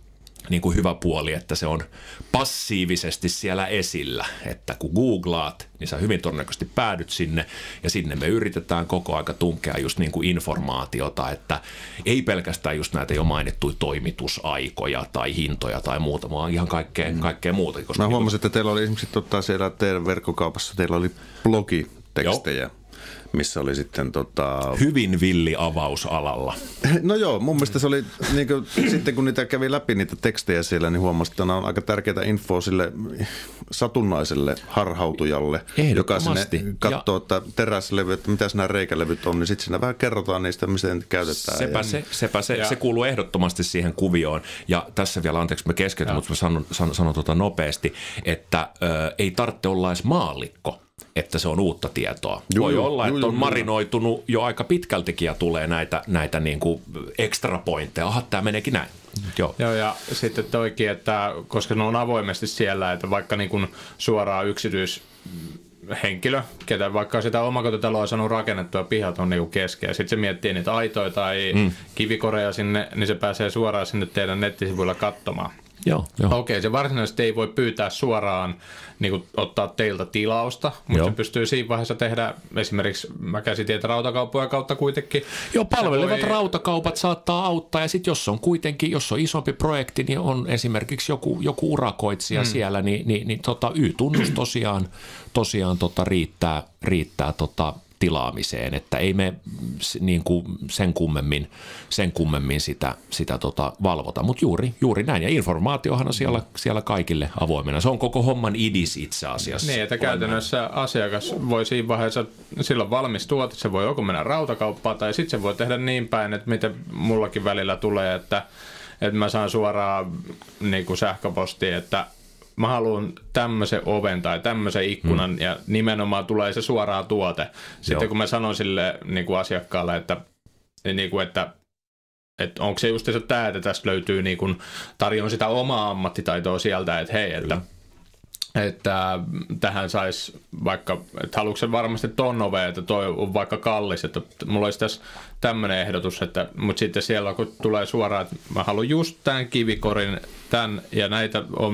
niin kuin hyvä puoli, että se on passiivisesti siellä esillä, että kun googlaat, niin sä hyvin todennäköisesti päädyt sinne ja sinne me yritetään koko aika tunkea just niin kuin informaatiota, että ei pelkästään just näitä jo mainittuja toimitusaikoja tai hintoja tai muuta, vaan ihan kaikkea, mm. kaikkea muuta. Koska Mä niin huomasin, että teillä oli esimerkiksi tota siellä teidän verkkokaupassa, teillä oli blogitekstejä. Joo missä oli sitten tota... Hyvin villi avaus alalla. No joo, mun mielestä se oli, niin kuin, sitten kun niitä kävi läpi niitä tekstejä siellä, niin huomasi, että nämä on aika tärkeitä infoa sille satunnaiselle harhautujalle, joka sinne katsoo, että teräslevy, että mitä nämä reikälevyt on, niin sitten siinä vähän kerrotaan niistä, miten käytetään. Sepä ja... se, sepä se, se kuuluu ehdottomasti siihen kuvioon. Ja tässä vielä, anteeksi mä keskeytän, mutta mä sanon, sanon, sanon tuota nopeasti, että ö, ei tarvitse olla edes maallikko että se on uutta tietoa. Juu, Voi olla, juu, että on juu, marinoitunut jo aika pitkältikin ja tulee näitä, näitä niin kuin extra pointteja. Aha, tämä meneekin näin. Joo. Joo, ja sitten toikin, että koska ne on avoimesti siellä, että vaikka niin kuin suoraan yksityis henkilö, ketä vaikka sitä omakotitaloa on saanut rakennettua, pihat on niinku kesken, ja sitten se miettii niitä aitoja tai mm. kivikoreja sinne, niin se pääsee suoraan sinne teidän nettisivuilla katsomaan. Joo, joo. Okei, se varsinaisesti ei voi pyytää suoraan niin kuin, ottaa teiltä tilausta, mutta joo. se pystyy siinä vaiheessa tehdä esimerkiksi, mä käsitin, että rautakauppoja kautta kuitenkin. Joo, palvelevat voi... rautakaupat saattaa auttaa ja sitten jos on kuitenkin, jos on isompi projekti, niin on esimerkiksi joku, joku urakoitsija hmm. siellä, niin, niin, niin tota, Y-tunnus tosiaan, tosiaan tota, riittää, riittää tota, tilaamiseen, että ei me niin kuin sen kummemmin, sen kummemmin sitä, sitä tota valvota, mutta juuri, juuri näin. Ja informaatiohan on siellä, siellä kaikille avoimena. Se on koko homman idis itse asiassa. Niin, että käytännössä asiakas voi siinä vaiheessa, silloin valmis tuote, se voi joko mennä rautakauppaan tai sitten se voi tehdä niin päin, että miten mullakin välillä tulee, että, että mä saan suoraan niin kuin sähköpostia, että mä haluan tämmöisen oven tai tämmöisen ikkunan mm. ja nimenomaan tulee se suoraan tuote. Sitten Joo. kun mä sanon sille niin kuin asiakkaalle, että, niin kuin, että että onko se just se tämä, että tästä löytyy niin kuin, tarjon sitä omaa ammattitaitoa sieltä, että hei, että että tähän saisi vaikka, että haluatko varmasti ton ove, että toi on vaikka kallis, että mulla olisi tässä tämmöinen ehdotus, että, mutta sitten siellä kun tulee suoraan, että mä haluan just tämän kivikorin, tämän, ja näitä on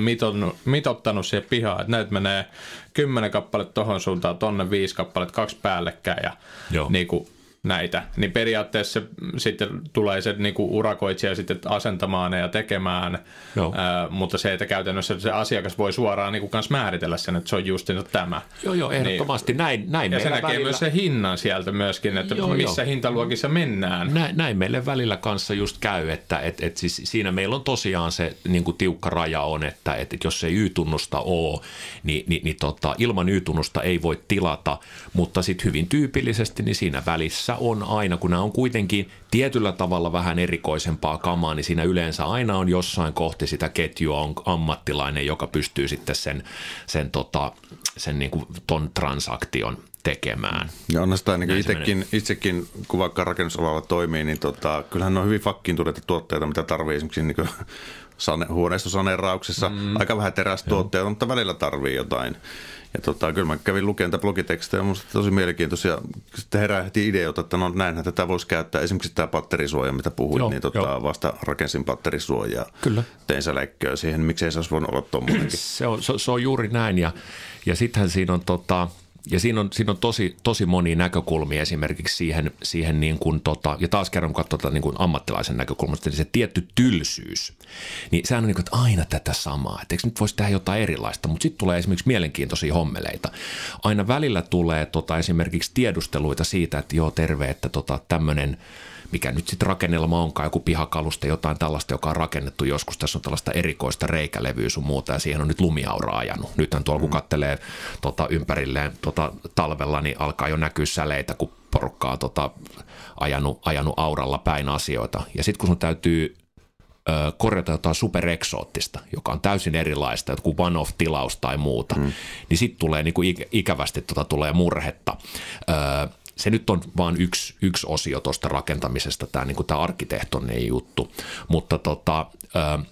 mitottanut siihen pihaan, että näitä menee kymmenen kappaletta tohon suuntaan, tonne viisi kappaletta, kaksi päällekkäin, ja Joo. niin kuin, näitä, niin periaatteessa sitten tulee se niin kuin urakoitsija sitten asentamaan ja tekemään, Joo. Ää, mutta se, että käytännössä se asiakas voi suoraan niin kuin määritellä sen, että se on just tämä. Joo, joo, ehdottomasti niin, näin, näin Ja se näkee välillä... myös se hinnan sieltä myöskin, että joo, missä joo. hintaluokissa mennään. Näin, näin meille välillä kanssa just käy, että et, et siis siinä meillä on tosiaan se niin kuin tiukka raja on, että et, et jos ei Y-tunnusta ole, niin, niin, niin tota, ilman Y-tunnusta ei voi tilata, mutta sitten hyvin tyypillisesti niin siinä välissä yleensä on aina, kun nämä on kuitenkin tietyllä tavalla vähän erikoisempaa kamaa, niin siinä yleensä aina on jossain kohti sitä ketjua on ammattilainen, joka pystyy sitten sen, sen, tota, sen niin kuin ton transaktion tekemään. Ja on sitä niin itsekin, itsekin, kun vaikka rakennusalalla toimii, niin tota, kyllähän ne on hyvin fakkiintuneita tuotteita, mitä tarvii esimerkiksi niin sane, huoneistosaneerauksessa. Mm. Aika vähän terästuotteita, mutta välillä tarvii jotain. Ja tota, kyllä mä kävin lukemaan tätä blogitekstejä, minusta tosi mielenkiintoisia. Sitten herää heti ideoita, että no näin, että tätä voisi käyttää. Esimerkiksi tämä patterisuoja, mitä puhuit, joo, niin tota, vasta rakensin patterisuojaa. Kyllä. Tein säleikköä siihen, miksei se olisi voinut olla tuommoinenkin. Se on, se, se on juuri näin ja, ja sittenhän siinä on tota, ja siinä on, siinä on tosi, tosi monia näkökulmia esimerkiksi siihen, siihen niin kuin tota, ja taas kerran katsotaan niin kuin ammattilaisen näkökulmasta, niin se tietty tylsyys, niin sehän on niin kuin, että aina tätä samaa, että eikö nyt voisi tehdä jotain erilaista, mutta sitten tulee esimerkiksi mielenkiintoisia hommeleita. Aina välillä tulee tota, esimerkiksi tiedusteluita siitä, että joo terve, että tota, tämmöinen – mikä nyt sitten rakennelma onkaan, joku pihakalusta, jotain tällaista, joka on rakennettu joskus. Tässä on tällaista erikoista reikälevyä sun muuta ja siihen on nyt lumiaura ajanut. Nythän tuolla kun mm. kattelee tota, ympärilleen tota, talvella, niin alkaa jo näkyä säleitä, kun porukkaa tota, ajanut, ajanut auralla päin asioita. Ja sitten kun sun täytyy ö, korjata jotain supereksoottista, joka on täysin erilaista, joku one-off-tilaus tai muuta, mm. niin sitten tulee niinku ikävästi tota, tulee murhetta. Ö, se nyt on vain yksi, yksi osio tuosta rakentamisesta, tämä, niin tämä arkkitehtoninen juttu, mutta tota, ö,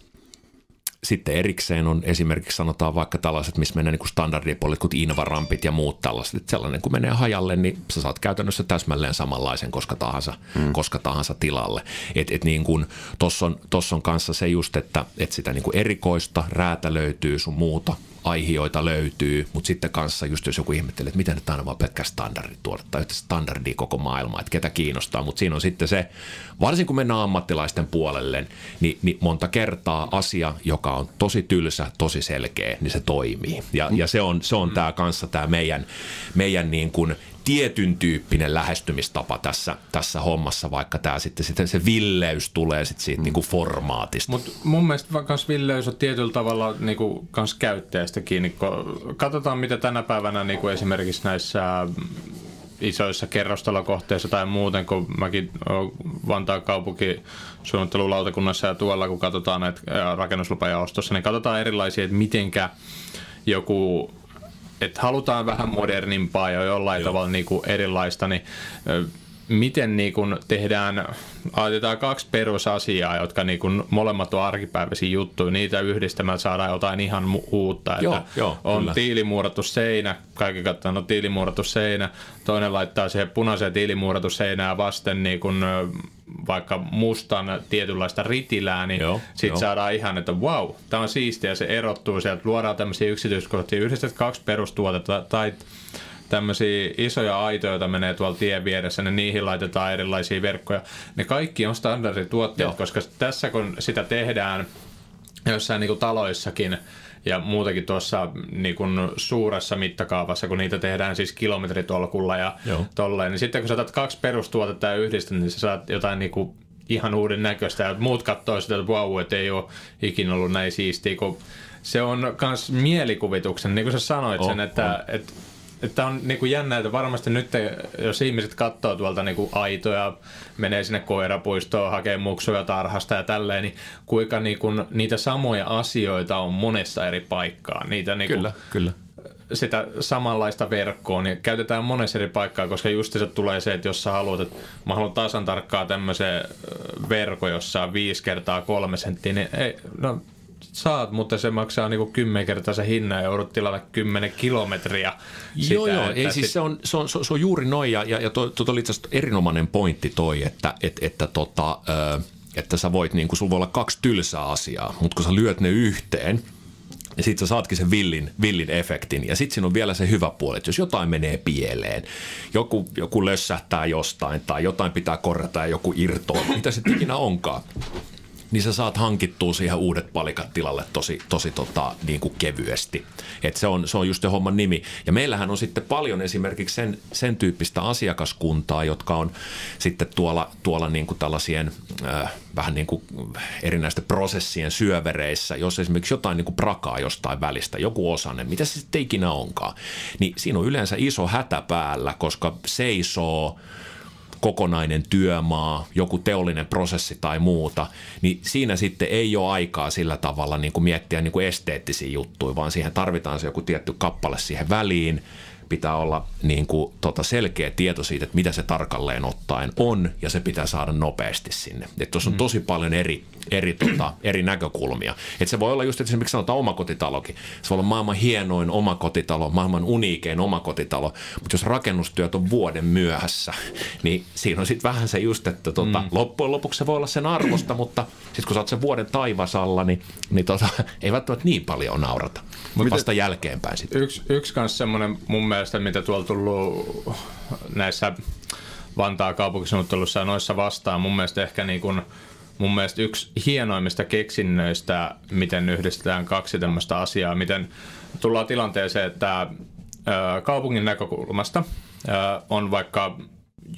sitten erikseen on esimerkiksi sanotaan vaikka tällaiset, missä menee niin standardipolit, kuin invarampit ja muut tällaiset. Että sellainen, kun menee hajalle, niin sä saat käytännössä täsmälleen samanlaisen koska tahansa, mm. koska tahansa tilalle. Et, et niin kuin, tossa on, tossa on kanssa se just, että et sitä niin kuin erikoista räätä löytyy sun muuta aihioita löytyy, mutta sitten kanssa just jos joku ihmettelee, että miten nyt aina vaan pelkkä standardituote tai standardi koko maailma, että ketä kiinnostaa, mutta siinä on sitten se, varsinkin kun mennään ammattilaisten puolelle, niin, niin monta kertaa asia, joka on tosi tylsä, tosi selkeä, niin se toimii. Ja, ja se on, se on tämä kanssa tämä meidän, meidän niin kuin tietyn tyyppinen lähestymistapa tässä, tässä hommassa, vaikka tämä sitten, sitten se villeys tulee sitten siitä mm. niinku formaatista. Mutta mun mielestä myös villeys on tietyllä tavalla niinku kans käyttäjästä kiinni. Katsotaan, mitä tänä päivänä niinku esimerkiksi näissä isoissa kerrostalokohteissa tai muuten, kun mäkin Vantaan kaupunki suunnittelulautakunnassa ja tuolla, kun katsotaan näitä rakennuslupajaostossa, niin katsotaan erilaisia, että mitenkä joku että halutaan vähän modernimpaa ja jollain Joo. tavalla niin kuin erilaista, niin miten niin kun tehdään, ajatellaan kaksi perusasiaa, jotka niin kun molemmat on arkipäiväisiä juttuja, niitä yhdistämällä saadaan jotain ihan mu- uutta. Että Joo, joo, on kyllä. tiilimuurattu seinä, kaikki katsoo, no tiilimuurattu seinä, toinen laittaa siihen punaiseen tiilimuurattu seinää vasten niin kun, vaikka mustan tietynlaista ritilää, niin Joo, sitten joo. saadaan ihan, että wow, tämä on siistiä, se erottuu sieltä, luodaan tämmöisiä yksityiskohtia, yhdistät kaksi perustuotetta tai tämmöisiä isoja aitoja, joita menee tuolla tien vieressä, niin niihin laitetaan erilaisia verkkoja. Ne kaikki on standardituotteet, Joo. koska tässä kun sitä tehdään jossain niin kuin taloissakin ja muutenkin tuossa niin kuin suuressa mittakaavassa, kun niitä tehdään siis kilometritolkulla ja Joo. tolleen, niin sitten kun sä otat kaksi perustuotetta ja yhdistät, niin sä saat jotain niin kuin ihan uuden näköistä ja muut katsoo sitä, että vau, että ei ole ikinä ollut näin siistiä, kun se on myös mielikuvituksen, niin kuin sä sanoit On, sen, että, että että on niinku jännä, että varmasti nyt, jos ihmiset katsoo tuolta niinku aitoja, menee sinne koirapuistoon, hakee muksuja tarhasta ja tälleen, niin kuinka niinku niitä samoja asioita on monessa eri paikkaa. Niitä niinku, Kyllä, kyllä. sitä samanlaista verkkoa, niin käytetään monessa eri paikkaa, koska just se tulee se, että jos sä haluat, että mä haluan tasan tarkkaa tämmöisen ö, verkko, jossa on 5 kertaa kolme senttiä, niin ei, no saat, mutta se maksaa niinku kymmenkertaisen hinnan ja joudut tilata 10 kilometriä sitä. joo, joo. Ei, siis sit- se, on, se, on, se, on, se on juuri noin, ja, ja, ja tuo to, oli itse asiassa erinomainen pointti toi, että, et, että, tota, että sä voit, niin kuin, sulla voi olla kaksi tylsää asiaa, mutta kun sä lyöt ne yhteen, ja sit sä saatkin sen villin, villin efektin. Ja sit siinä on vielä se hyvä puoli, että jos jotain menee pieleen, joku, joku lössähtää jostain tai jotain pitää korjata ja joku irtoaa, mitä se ikinä onkaan, niin sä saat hankittua siihen uudet palikat tilalle tosi, tosi tota, niin kuin kevyesti. Et se, on, se on just se homman nimi. Ja meillähän on sitten paljon esimerkiksi sen, sen tyyppistä asiakaskuntaa, jotka on sitten tuolla, tuolla niin kuin tällaisien äh, vähän niin kuin erinäisten prosessien syövereissä, jos esimerkiksi jotain niin kuin prakaa jostain välistä, joku osanen, mitä se sitten ikinä onkaan, niin siinä on yleensä iso hätä päällä, koska seisoo kokonainen työmaa, joku teollinen prosessi tai muuta, niin siinä sitten ei ole aikaa sillä tavalla niin kuin miettiä niin kuin esteettisiä juttuja, vaan siihen tarvitaan se joku tietty kappale siihen väliin, pitää olla niin kuin, tota selkeä tieto siitä, että mitä se tarkalleen ottaen on, ja se pitää saada nopeasti sinne. Että tuossa on tosi paljon eri, eri, tota, eri näkökulmia. Että se voi olla just, että esimerkiksi sanotaan omakotitalokin. Se voi olla maailman hienoin omakotitalo, maailman uniikein omakotitalo, mutta jos rakennustyöt on vuoden myöhässä, niin siinä on sitten vähän se just, että tota, mm. loppujen lopuksi se voi olla sen arvosta, mutta sitten kun sä oot sen vuoden taivasalla, niin, niin tota, ei välttämättä niin paljon naurata. Mutta vasta jälkeenpäin sitten. Yksi, yksi kans semmoinen mun mielestä, mitä tuolla tullut näissä Vantaa kaupunkisuunnittelussa ja noissa vastaan, mun mielestä ehkä niin kuin, mun mielestä yksi hienoimmista keksinnöistä, miten yhdistetään kaksi tämmöistä asiaa, miten tullaan tilanteeseen, että kaupungin näkökulmasta on vaikka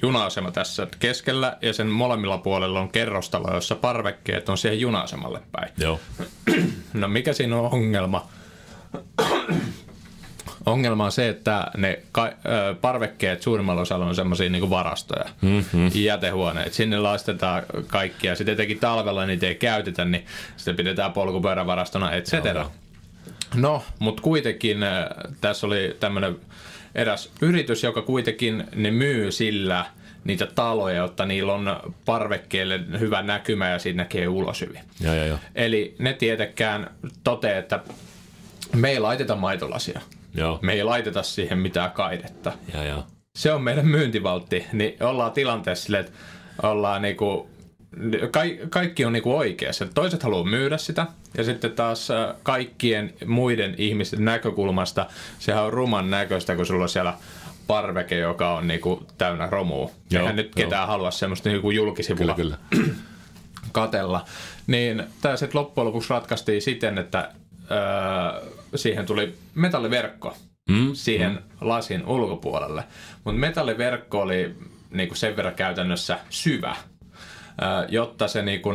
juna-asema tässä keskellä ja sen molemmilla puolella on kerrostalo, jossa parvekkeet on siihen juna-asemalle päin. Joo. No mikä siinä on ongelma? Ongelma on se, että ne ka- parvekkeet suurimmalla osalla on semmoisia niin varastoja, mm-hmm. jätehuoneet. Sinne lastetaan kaikkia. Sitten etenkin talvella niitä ei käytetä, niin sitten pidetään polkupyörävarastona, et cetera. No, mutta kuitenkin äh, tässä oli tämmöinen eräs yritys, joka kuitenkin ne myy sillä niitä taloja, jotta niillä on parvekkeelle hyvä näkymä ja siinä näkee ulos hyvin. Joo, joo, joo. Eli ne tietenkään toteaa, että me ei laiteta maitolasia. Joo. Me ei laiteta siihen mitään kaidetta. Ja, ja. Se on meidän myyntivaltti. Niin ollaan tilanteessa silleen, että ollaan niinku, ka- kaikki on niinku oikeassa. Toiset haluaa myydä sitä ja sitten taas äh, kaikkien muiden ihmisten näkökulmasta sehän on ruman näköistä, kun sulla on siellä parveke, joka on niinku täynnä romua. Joo, Eihän nyt joo. ketään halua semmoista niinku julkisivulla Kyllä, kyllä. katella. Niin tämä sitten loppujen lopuksi ratkaistiin siten, että öö, siihen tuli metalliverkko mm, siihen mm. lasin ulkopuolelle. Mutta metalliverkko oli niinku sen verran käytännössä syvä, öö, jotta se niinku,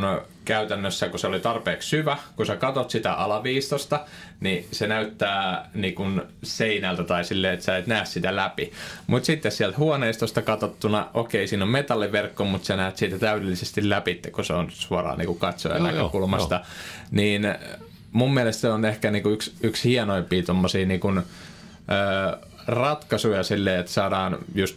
käytännössä, kun se oli tarpeeksi syvä, kun sä katot sitä alaviistosta, niin se näyttää niinku seinältä tai silleen, että sä et näe sitä läpi. Mutta sitten sieltä huoneistosta katsottuna, okei, siinä on metalliverkko, mutta sä näet siitä täydellisesti läpi, kun se on suoraan niinku katsojan Joo, joo, näkökulmasta. Niin mun mielestä se on ehkä niinku yksi, yksi hienoimpia tommosia niinku, ö, ratkaisuja silleen, että saadaan just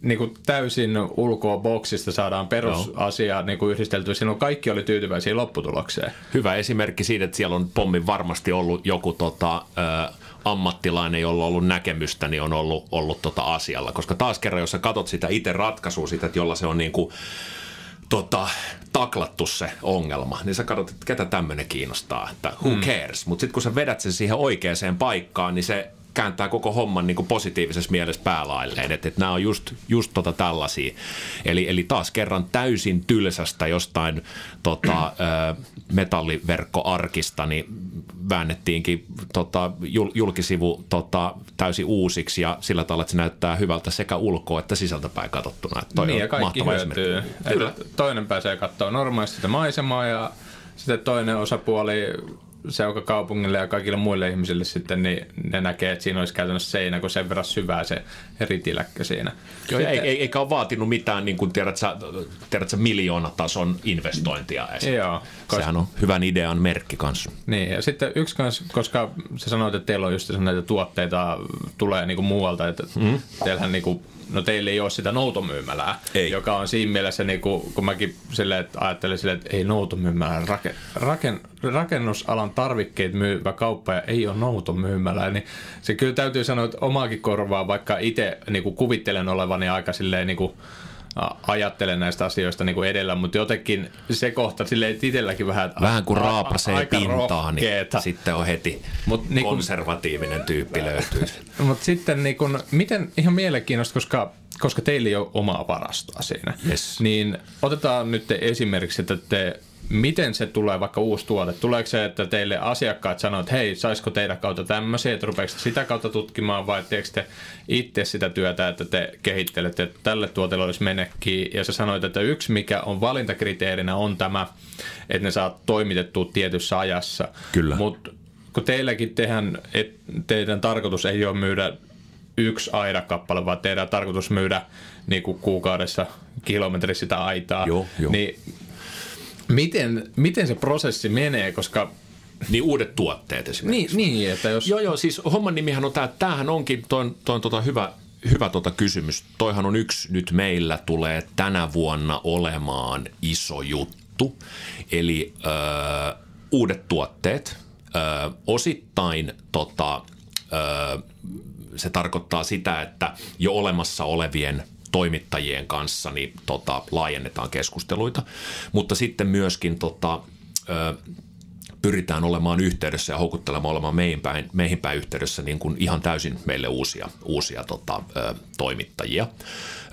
niin kuin täysin ulkoa boksista saadaan perusasia niin kuin yhdisteltyä. Silloin kaikki oli tyytyväisiä lopputulokseen. Hyvä esimerkki siitä, että siellä on pommin varmasti ollut joku tota, ö, ammattilainen, jolla on ollut näkemystä, niin on ollut, ollut tota asialla. Koska taas kerran, jos sä katot sitä itse ratkaisua, sitä, että jolla se on niin kuin, tota, taklattu se ongelma, niin sä katsot, että ketä tämmöinen kiinnostaa, että who hmm. cares. Mutta sitten kun sä vedät sen siihen oikeaan paikkaan, niin se kääntää koko homman niin kuin positiivisessa mielessä päälailleen. Että, että nämä on just, just tota tällaisia. Eli, eli taas kerran täysin tylsästä jostain tota, metalliverkkoarkista, niin väännettiinkin tota, julkisivu tota, täysin uusiksi ja sillä tavalla, että se näyttää hyvältä sekä ulkoa että sisältäpäin katsottuna. Että toi niin, on ja kaikki hyötyy. Kyllä. Toinen pääsee katsoa normaalisti sitä maisemaa ja sitten toinen osapuoli kaupungille ja kaikille muille ihmisille sitten, niin ne näkee, että siinä olisi käytännössä seinä, kun sen verran syvää se ritiläkkö siinä. Joo, sitten, ei, eikä ole vaatinut mitään, niin kuin tiedät sä, tiedät sä miljoonatason investointia edes. Joo. Koska, Sehän on hyvän idean merkki kanssa. Niin, ja sitten yksi kanssa, koska sä sanoit, että teillä on just näitä tuotteita tulee niin kuin muualta, että mm. teillähän niin kuin no teillä ei ole sitä noutomyymälää, ei. joka on siinä mielessä, niin kuin, kun mäkin sille, että ajattelin silleen, että ei noutomyymälää, rake, raken, rakennusalan tarvikkeet myyvä kauppa ja ei ole noutomyymälää, niin se kyllä täytyy sanoa, että omaakin korvaa, vaikka itse niin kuin kuvittelen olevani aika silleen niin kuin, ajattelen näistä asioista niin kuin edellä, mutta jotenkin se kohta sille itselläkin vähän... Vähän kuin raapasee pintaa, niin sitten on heti Mut, niin kun, konservatiivinen tyyppi löytyy. mutta sitten niin kun, miten, ihan mielenkiintoista, koska koska teillä ei ole omaa varastoa siinä, yes. niin otetaan nyt esimerkiksi, että te miten se tulee vaikka uusi tuote? Tuleeko se, että teille asiakkaat sanoo, että hei, saisiko teidän kautta tämmöisiä, että rupeeko sitä kautta tutkimaan vai teekö te itse sitä työtä, että te kehittelette, että tälle tuotelle olisi menekkiä ja sä sanoit, että yksi mikä on valintakriteerinä on tämä, että ne saa toimitettua tietyssä ajassa. Kyllä. Mutta kun teilläkin tehän, et, teidän tarkoitus ei ole myydä yksi aidakappale, vaan teidän tarkoitus myydä niin kuin kuukaudessa kilometri sitä aitaa. Joo, joo. Niin Miten, miten se prosessi menee, koska niin uudet tuotteet esimerkiksi. Niin, niin että jos... Joo, joo, siis homman nimihän on tämä, tämähän onkin, toi on, toi on tota hyvä, hyvä tota kysymys. Toihan on yksi nyt meillä tulee tänä vuonna olemaan iso juttu. Eli ö, uudet tuotteet, ö, osittain tota, ö, se tarkoittaa sitä, että jo olemassa olevien toimittajien kanssa niin tota, laajennetaan keskusteluita, mutta sitten myöskin tota, ö, pyritään olemaan yhteydessä ja houkuttelemaan olemaan meihin päin, meihin päin yhteydessä niin kuin ihan täysin meille uusia, uusia tota, ö, toimittajia.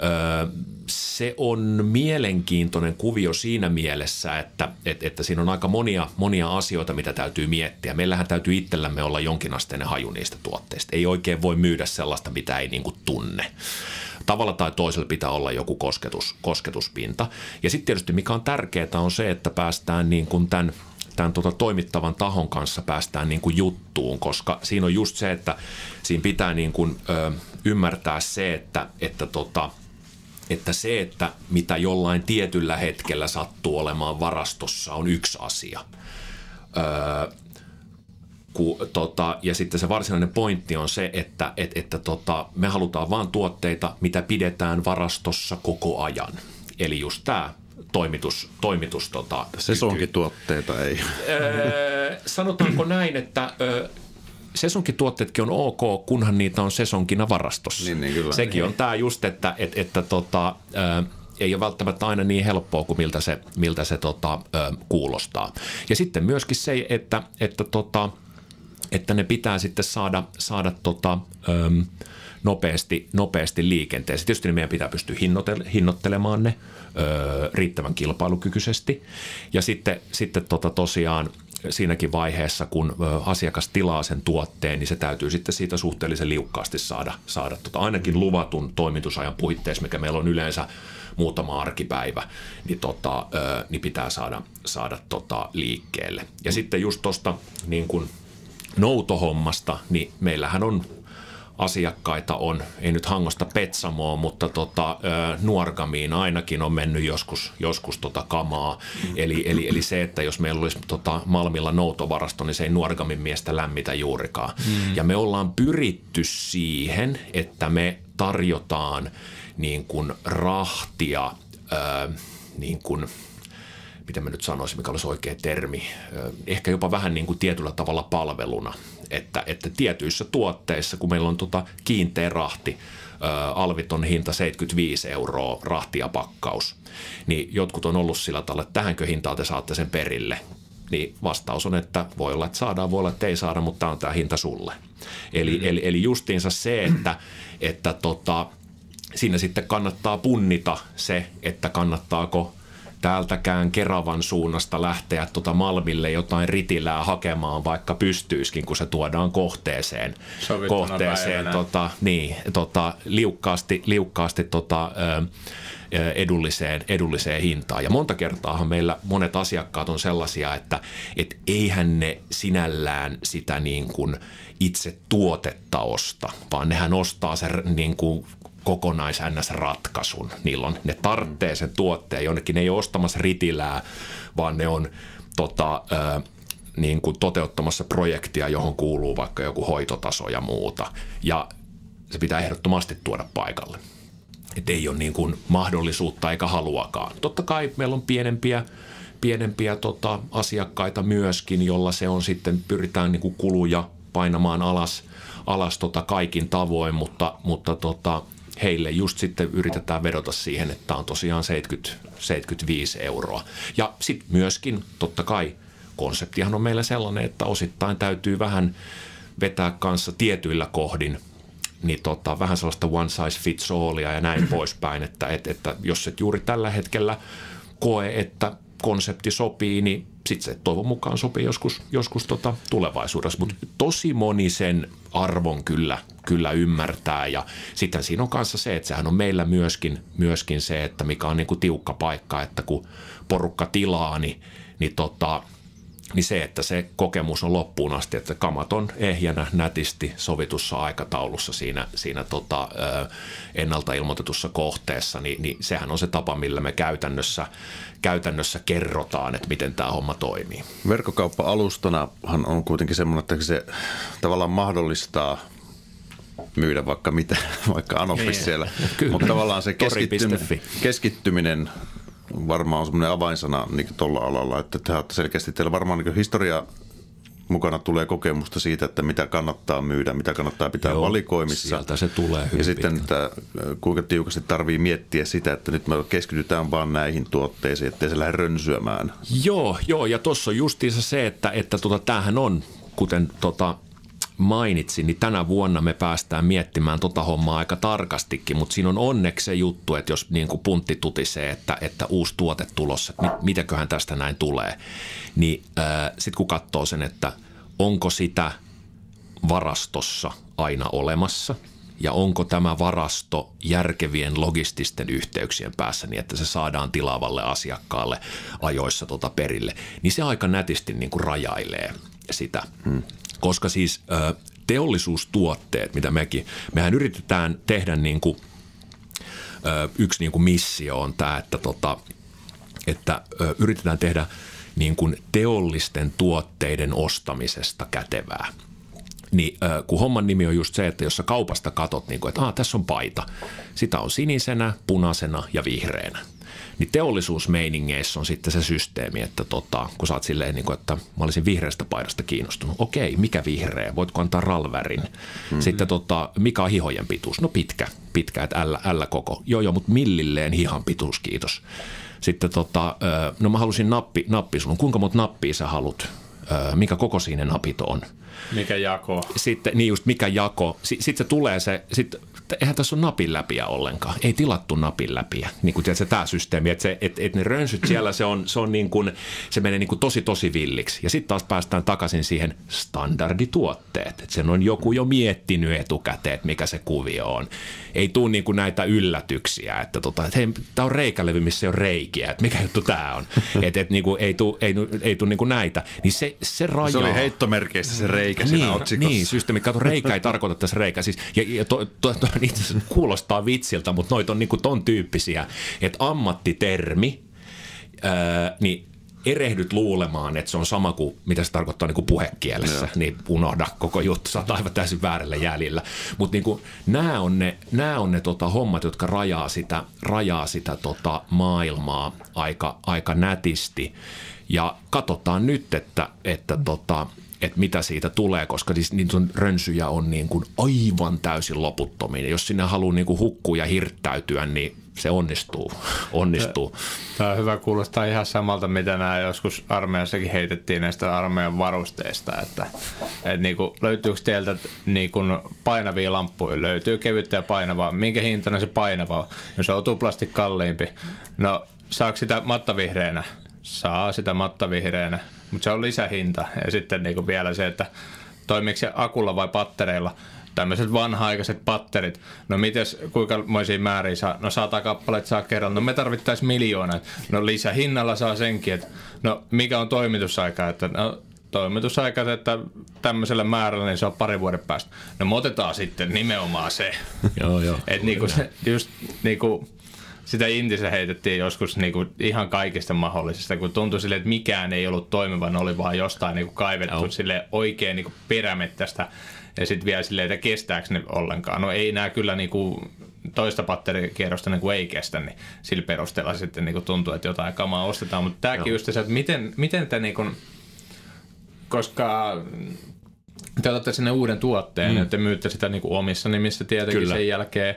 Ö, se on mielenkiintoinen kuvio siinä mielessä, että, että, että siinä on aika monia, monia asioita, mitä täytyy miettiä. Meillähän täytyy itsellämme olla jonkinasteinen haju niistä tuotteista. Ei oikein voi myydä sellaista, mitä ei niin kuin tunne tavalla tai toisella pitää olla joku kosketus, kosketuspinta. Ja sitten tietysti mikä on tärkeää on se, että päästään niin kuin tämän tämän tota toimittavan tahon kanssa päästään niin kuin juttuun, koska siinä on just se, että siinä pitää niin kuin, ö, ymmärtää se, että, että, tota, että se, että mitä jollain tietyllä hetkellä sattuu olemaan varastossa, on yksi asia. Ö, Ku, tota, ja sitten se varsinainen pointti on se, että et, että tota, me halutaan vain tuotteita, mitä pidetään varastossa koko ajan. Eli just tämä toimitus, toimitus tota, Sesonkituotteita ei. Öö, sanotaanko näin, että öö, sesonkituotteetkin on ok, kunhan niitä on sesonkina varastossa. Niin, niin, kyllä. Sekin niin. on tämä just, että, että, että tota, öö, ei ole välttämättä aina niin helppoa kuin miltä se, miltä se tota, ö, kuulostaa. Ja sitten myöskin se, että, että tota, että ne pitää sitten saada, saada tota, öm, nopeasti, nopeasti liikenteeseen. Tietysti meidän pitää pystyä hinnoittelemaan ne ö, riittävän kilpailukykyisesti. Ja sitten, sitten tota tosiaan siinäkin vaiheessa, kun asiakas tilaa sen tuotteen, niin se täytyy sitten siitä suhteellisen liukkaasti saada, saada tota, ainakin luvatun toimitusajan puitteissa, mikä meillä on yleensä muutama arkipäivä, niin, tota, niin pitää saada, saada tota liikkeelle. Ja sitten just tuosta niin kuin noutohommasta, niin meillähän on asiakkaita on, ei nyt Hangosta Petsamoa, mutta tota, Nuorgamiin ainakin on mennyt joskus, joskus tota kamaa. Eli, eli, eli se, että jos meillä olisi tota Malmilla noutovarasto, niin se ei Nuorgamin miestä lämmitä juurikaan. Mm. Ja me ollaan pyritty siihen, että me tarjotaan niin kuin rahtia, ää, niin kuin, miten mä nyt sanoisin, mikä olisi oikea termi, ehkä jopa vähän niin kuin tietyllä tavalla palveluna, että, että tietyissä tuotteissa, kun meillä on tota kiinteä rahti, alviton hinta 75 euroa rahtia pakkaus, niin jotkut on ollut sillä tavalla, että tähänkö hintaan te saatte sen perille, niin vastaus on, että voi olla, että saadaan, voi olla, että ei saada, mutta tämä on tämä hinta sulle. Eli, mm. eli, eli justiinsa se, että, että tota, siinä sitten kannattaa punnita se, että kannattaako täältäkään Keravan suunnasta lähteä tuota Malmille jotain ritilää hakemaan, vaikka pystyiskin, kun se tuodaan kohteeseen. kohteeseen tota, niin, tota, liukkaasti, liukkaasti tota, ö, edulliseen, edulliseen hintaan. Ja monta kertaahan meillä monet asiakkaat on sellaisia, että et eihän ne sinällään sitä niin kuin itse tuotetta osta, vaan nehän ostaa sen niin kuin kokonais ratkaisun. Niillä on, ne tarvitsee sen tuotteen jonnekin. Ne ei ole ostamassa ritilää, vaan ne on tota, ö, niin kuin toteuttamassa projektia, johon kuuluu vaikka joku hoitotaso ja muuta. Ja se pitää ehdottomasti tuoda paikalle. Et ei ole niin kuin mahdollisuutta eikä haluakaan. Totta kai meillä on pienempiä, pienempiä tota, asiakkaita myöskin, jolla se on sitten, pyritään niin kuin kuluja painamaan alas, alas tota kaikin tavoin, mutta, mutta tota, heille just sitten yritetään vedota siihen, että tämä on tosiaan 70, 75 euroa. Ja sitten myöskin totta kai konseptihan on meillä sellainen, että osittain täytyy vähän vetää kanssa tietyillä kohdin niin tota, vähän sellaista one size fits allia ja näin poispäin, että, että, että jos et juuri tällä hetkellä koe, että konsepti sopii, niin sitten se toivon mukaan sopii joskus, joskus tota tulevaisuudessa. Mutta tosi moni sen arvon kyllä, kyllä ymmärtää ja sitten siinä on kanssa se, että sehän on meillä myöskin, myöskin se, että mikä on niinku tiukka paikka, että kun porukka tilaa, niin, niin tota, niin se, että se kokemus on loppuun asti, että kamat on ehjänä nätisti sovitussa aikataulussa siinä, siinä tota, ennalta ilmoitetussa kohteessa, niin, niin sehän on se tapa, millä me käytännössä, käytännössä kerrotaan, että miten tämä homma toimii. Verkkokauppa-alustanahan on kuitenkin semmoinen, että se tavallaan mahdollistaa myydä vaikka mitä, vaikka Anopis niin. siellä. Kyllä. Mutta tavallaan se keskittyminen, keskittyminen varmaan on semmoinen avainsana niin tuolla alalla, että te olette selkeästi teillä varmaan niin historia mukana tulee kokemusta siitä, että mitä kannattaa myydä, mitä kannattaa pitää Joo, valikoimissa. Sieltä se tulee hyvin Ja sitten, että kuinka tiukasti tarvii miettiä sitä, että nyt me keskitytään vaan näihin tuotteisiin, ettei se lähde rönsyämään. Joo, joo ja tuossa on justiinsa se, että, että tota, tämähän on, kuten tota, mainitsin, niin tänä vuonna me päästään miettimään tota hommaa aika tarkastikin, mutta siinä on onneksi se juttu, että jos niin kuin puntti tutisee, että, että uusi tuote tulossa, että mit, mitäköhän tästä näin tulee, niin sitten kun katsoo sen, että onko sitä varastossa aina olemassa ja onko tämä varasto järkevien logististen yhteyksien päässä niin, että se saadaan tilaavalle asiakkaalle ajoissa tota perille, niin se aika nätisti niin kuin rajailee sitä. Hmm koska siis ö, teollisuustuotteet, mitä mekin, mehän yritetään tehdä niin kuin, ö, yksi niin kuin missio on tämä, että, tota, että ö, yritetään tehdä niin kuin teollisten tuotteiden ostamisesta kätevää. Niin äh, kun homman nimi on just se, että jos sä kaupasta katot, niin kuin, että ah, tässä on paita. Sitä on sinisenä, punaisena ja vihreänä. Niin teollisuusmeiningeissä on sitten se systeemi, että tota, kun sä oot silleen, niin kuin, että mä olisin vihreästä paidasta kiinnostunut. Okei, mikä vihreä? Voitko antaa ralvärin? Mm-hmm. Sitten tota, mikä on hihojen pituus? No pitkä, pitkä, että ällä, ällä koko. Joo, joo, mutta millilleen hihan pituus, kiitos. Sitten tota, no mä halusin nappi, nappi sun. Kuinka monta nappia sä haluat? Mikä koko siinä napit on? Mikä jako? Sitten, niin just mikä jako. Sitten se tulee se, sit eihän tässä ole napin läpiä ollenkaan. Ei tilattu napin läpiä, niin kuin tiedätkö, tämä systeemi. Että, se, että, että ne rönsyt siellä, se, on, se, on niin kuin, se menee niin kuin tosi tosi villiksi. Ja sitten taas päästään takaisin siihen standardituotteet. Että sen on joku jo miettinyt etukäteen, että mikä se kuvio on. Ei tule niin kuin näitä yllätyksiä, että, tota, hei, tämä on reikälevy, missä ei ole reikiä. Että mikä juttu tämä on. Että et, niin kuin, ei tule ei, ei tule niin kuin näitä. Niin se, se rajaa. Se oli heittomerkeissä se reikä niin, siinä otsikossa. Niin, systeemi. Kato, reikä ei tarkoita tässä reikä. Siis, ja, ja to, to, to, itse asiassa kuulostaa vitsiltä, mutta noit on niinku ton tyyppisiä, että ammattitermi, ää, niin erehdyt luulemaan, että se on sama kuin mitä se tarkoittaa niin kuin puhekielessä, Joo. niin unohda koko juttu, sä oot aivan täysin väärällä jäljellä. Mutta niin nämä on ne, nämä on ne tota, hommat, jotka rajaa sitä, rajaa sitä tota, maailmaa aika, aika nätisti. Ja katsotaan nyt, että, että tota, että mitä siitä tulee, koska siis niitä rönsyjä on niin kuin aivan täysin loputtomia. Jos sinne haluaa niin kuin hukkua ja hirttäytyä, niin se onnistuu. onnistuu. Tämä on hyvä kuulostaa ihan samalta, mitä nämä joskus armeijassakin heitettiin näistä armeijan varusteista, että, että niin kuin, löytyykö teiltä niin kuin painavia lamppuja, löytyy kevyttä ja painavaa, minkä hintana se painava on, jos se on tuplasti kalliimpi, no saako sitä mattavihreänä? Saa sitä mattavihreänä, mutta se on lisähinta ja sitten niin kuin vielä se, että toimiiko se akulla vai pattereilla – tämmöiset vanha-aikaiset patterit. No mites, kuinka moisia määriä saa? No sata kappaletta saa kerran. No me tarvittaisiin miljoona. No lisähinnalla saa senkin. Että, no mikä on toimitusaika? Että, no, toimitusaika, että tämmöisellä määrällä niin se on pari vuoden päästä. No me otetaan sitten nimenomaan se. joo, joo. Että niinku se, just niinku, sitä Intissä heitettiin joskus niinku ihan kaikista mahdollisista, kun tuntui sille, että mikään ei ollut toimiva, ne oli vaan jostain niinku kaivettu sille oikein niinku perämettästä ja sitten vielä silleen, että kestääkö ne ollenkaan. No ei nämä kyllä niinku toista patterikierrosta niin kuin ei kestä, niin sillä perusteella sitten niin kuin tuntuu, että jotain kamaa ostetaan. Mutta tämäkin just se, että miten, miten te niin kuin, koska te otatte sinne uuden tuotteen mm. ja te myytte sitä niin kuin omissa nimissä tietenkin Kyllä. sen jälkeen,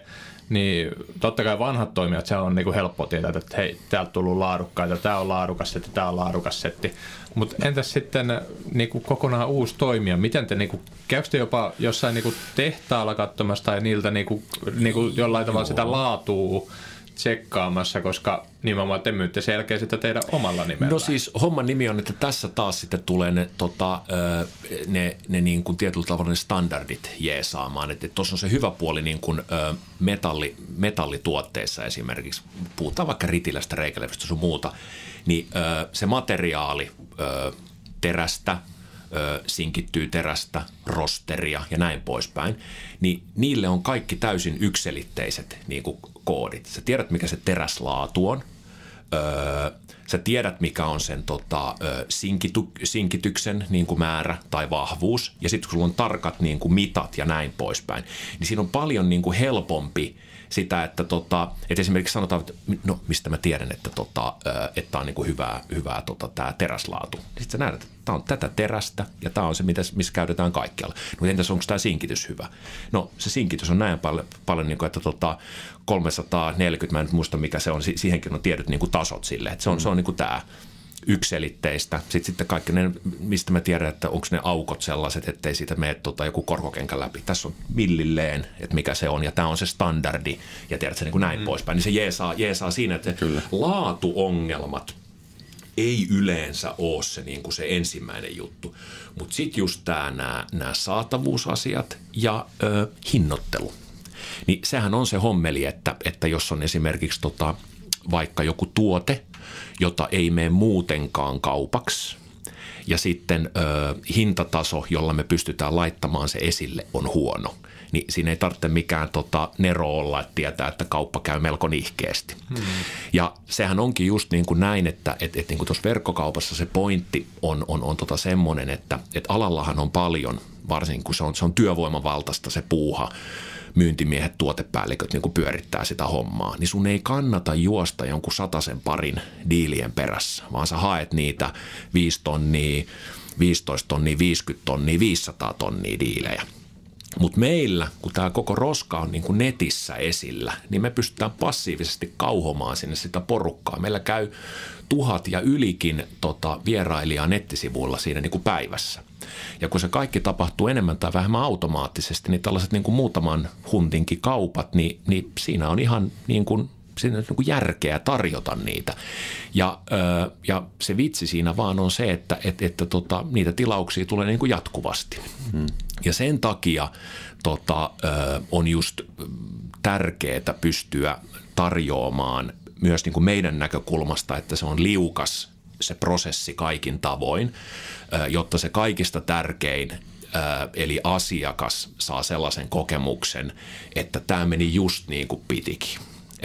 niin totta kai vanhat toimijat, se on niin kuin helppo tietää, että hei, täältä tullut laadukkaita, tämä on laadukas setti, tämä on laadukas setti. Mutta entäs sitten niin kuin kokonaan uusi toimija? Miten te, niin kuin, käykö te jopa jossain niin kuin tehtaalla katsomassa tai niiltä niin kuin, niin kuin jollain tavalla sitä laatua tsekkaamassa, koska nimenomaan te myytte selkeä sitä teidän omalla nimellä. No siis homman nimi on, että tässä taas sitten tulee ne, tota, ne, ne niin kuin tietyllä tavalla ne standardit jeesaamaan. Että tuossa on se hyvä puoli niin kuin metalli, metallituotteissa esimerkiksi, puhutaan vaikka ritilästä, reikälevystä sun muuta, niin se materiaali terästä, sinkittyy terästä, rosteria ja näin poispäin, niin niille on kaikki täysin ykselitteiset niin kuin koodit. Sä tiedät, mikä se teräslaatu on. Öö, sä tiedät, mikä on sen tota, sinkitu, sinkityksen niin kuin määrä tai vahvuus. Ja sitten kun sulla on tarkat niin kuin mitat ja näin poispäin, niin siinä on paljon niin kuin helpompi – sitä, että, tota, että esimerkiksi sanotaan, että no mistä mä tiedän, että, tota, että on niin kuin hyvää, hyvää tota, tämä teräslaatu. Sitten sä näet, että tämä on tätä terästä ja tämä on se, missä käytetään kaikkialla. No entäs onko tämä sinkitys hyvä? No se sinkitys on näin paljon, paljon niin kuin, että tota, 340, mä en muista mikä se on, siihenkin on tietyt niin kuin tasot sille, että se on, mm. se on niin kuin tämä ykselitteistä. Sitten, sitten kaikki ne, mistä mä tiedän, että onko ne aukot sellaiset, ettei siitä mene tota joku korkokenkä läpi. Tässä on millilleen, että mikä se on, ja tämä on se standardi, ja tiedät se niin kuin näin mm. poispäin. Niin se jeesaa, jeesaa siinä, että Kyllä. laatuongelmat ei yleensä ole se, niin kuin se ensimmäinen juttu. Mutta sitten just nämä saatavuusasiat ja ö, hinnoittelu. Niin sehän on se hommeli, että, että jos on esimerkiksi tota, vaikka joku tuote – jota ei mene muutenkaan kaupaksi. Ja sitten ö, hintataso, jolla me pystytään laittamaan se esille, on huono. Niin siinä ei tarvitse mikään tota, nero olla, että tietää, että kauppa käy melko nihkeästi. Hmm. Ja sehän onkin just niin kuin näin, että et, et niin kuin tuossa verkkokaupassa se pointti on, on, on tota semmoinen, että et alallahan on paljon, varsinkin kun se on, se on työvoimavaltaista se puuha, myyntimiehet, tuotepäälliköt niin pyörittää sitä hommaa, niin sun ei kannata juosta jonkun sataisen parin diilien perässä, vaan sä haet niitä 5 tonnia, 15 tonnia, 50 tonnia, 500 tonnia diilejä. Mutta meillä, kun tämä koko roska on niin kuin netissä esillä, niin me pystytään passiivisesti kauhomaan sinne sitä porukkaa. Meillä käy tuhat ja ylikin tota, vierailijaa nettisivuilla siinä niin kuin päivässä. Ja kun se kaikki tapahtuu enemmän tai vähemmän automaattisesti, niin tällaiset niin kuin muutaman huntinkin kaupat, niin, niin siinä on ihan niin kuin siinä on niin järkeä tarjota niitä. Ja, ja se vitsi siinä vaan on se, että, että, että tota, niitä tilauksia tulee niin kuin jatkuvasti. Hmm. Ja sen takia tota, on just tärkeää pystyä tarjoamaan myös niin kuin meidän näkökulmasta, että se on liukas se prosessi kaikin tavoin, jotta se kaikista tärkein eli asiakas saa sellaisen kokemuksen, että tämä meni just niin kuin pitikin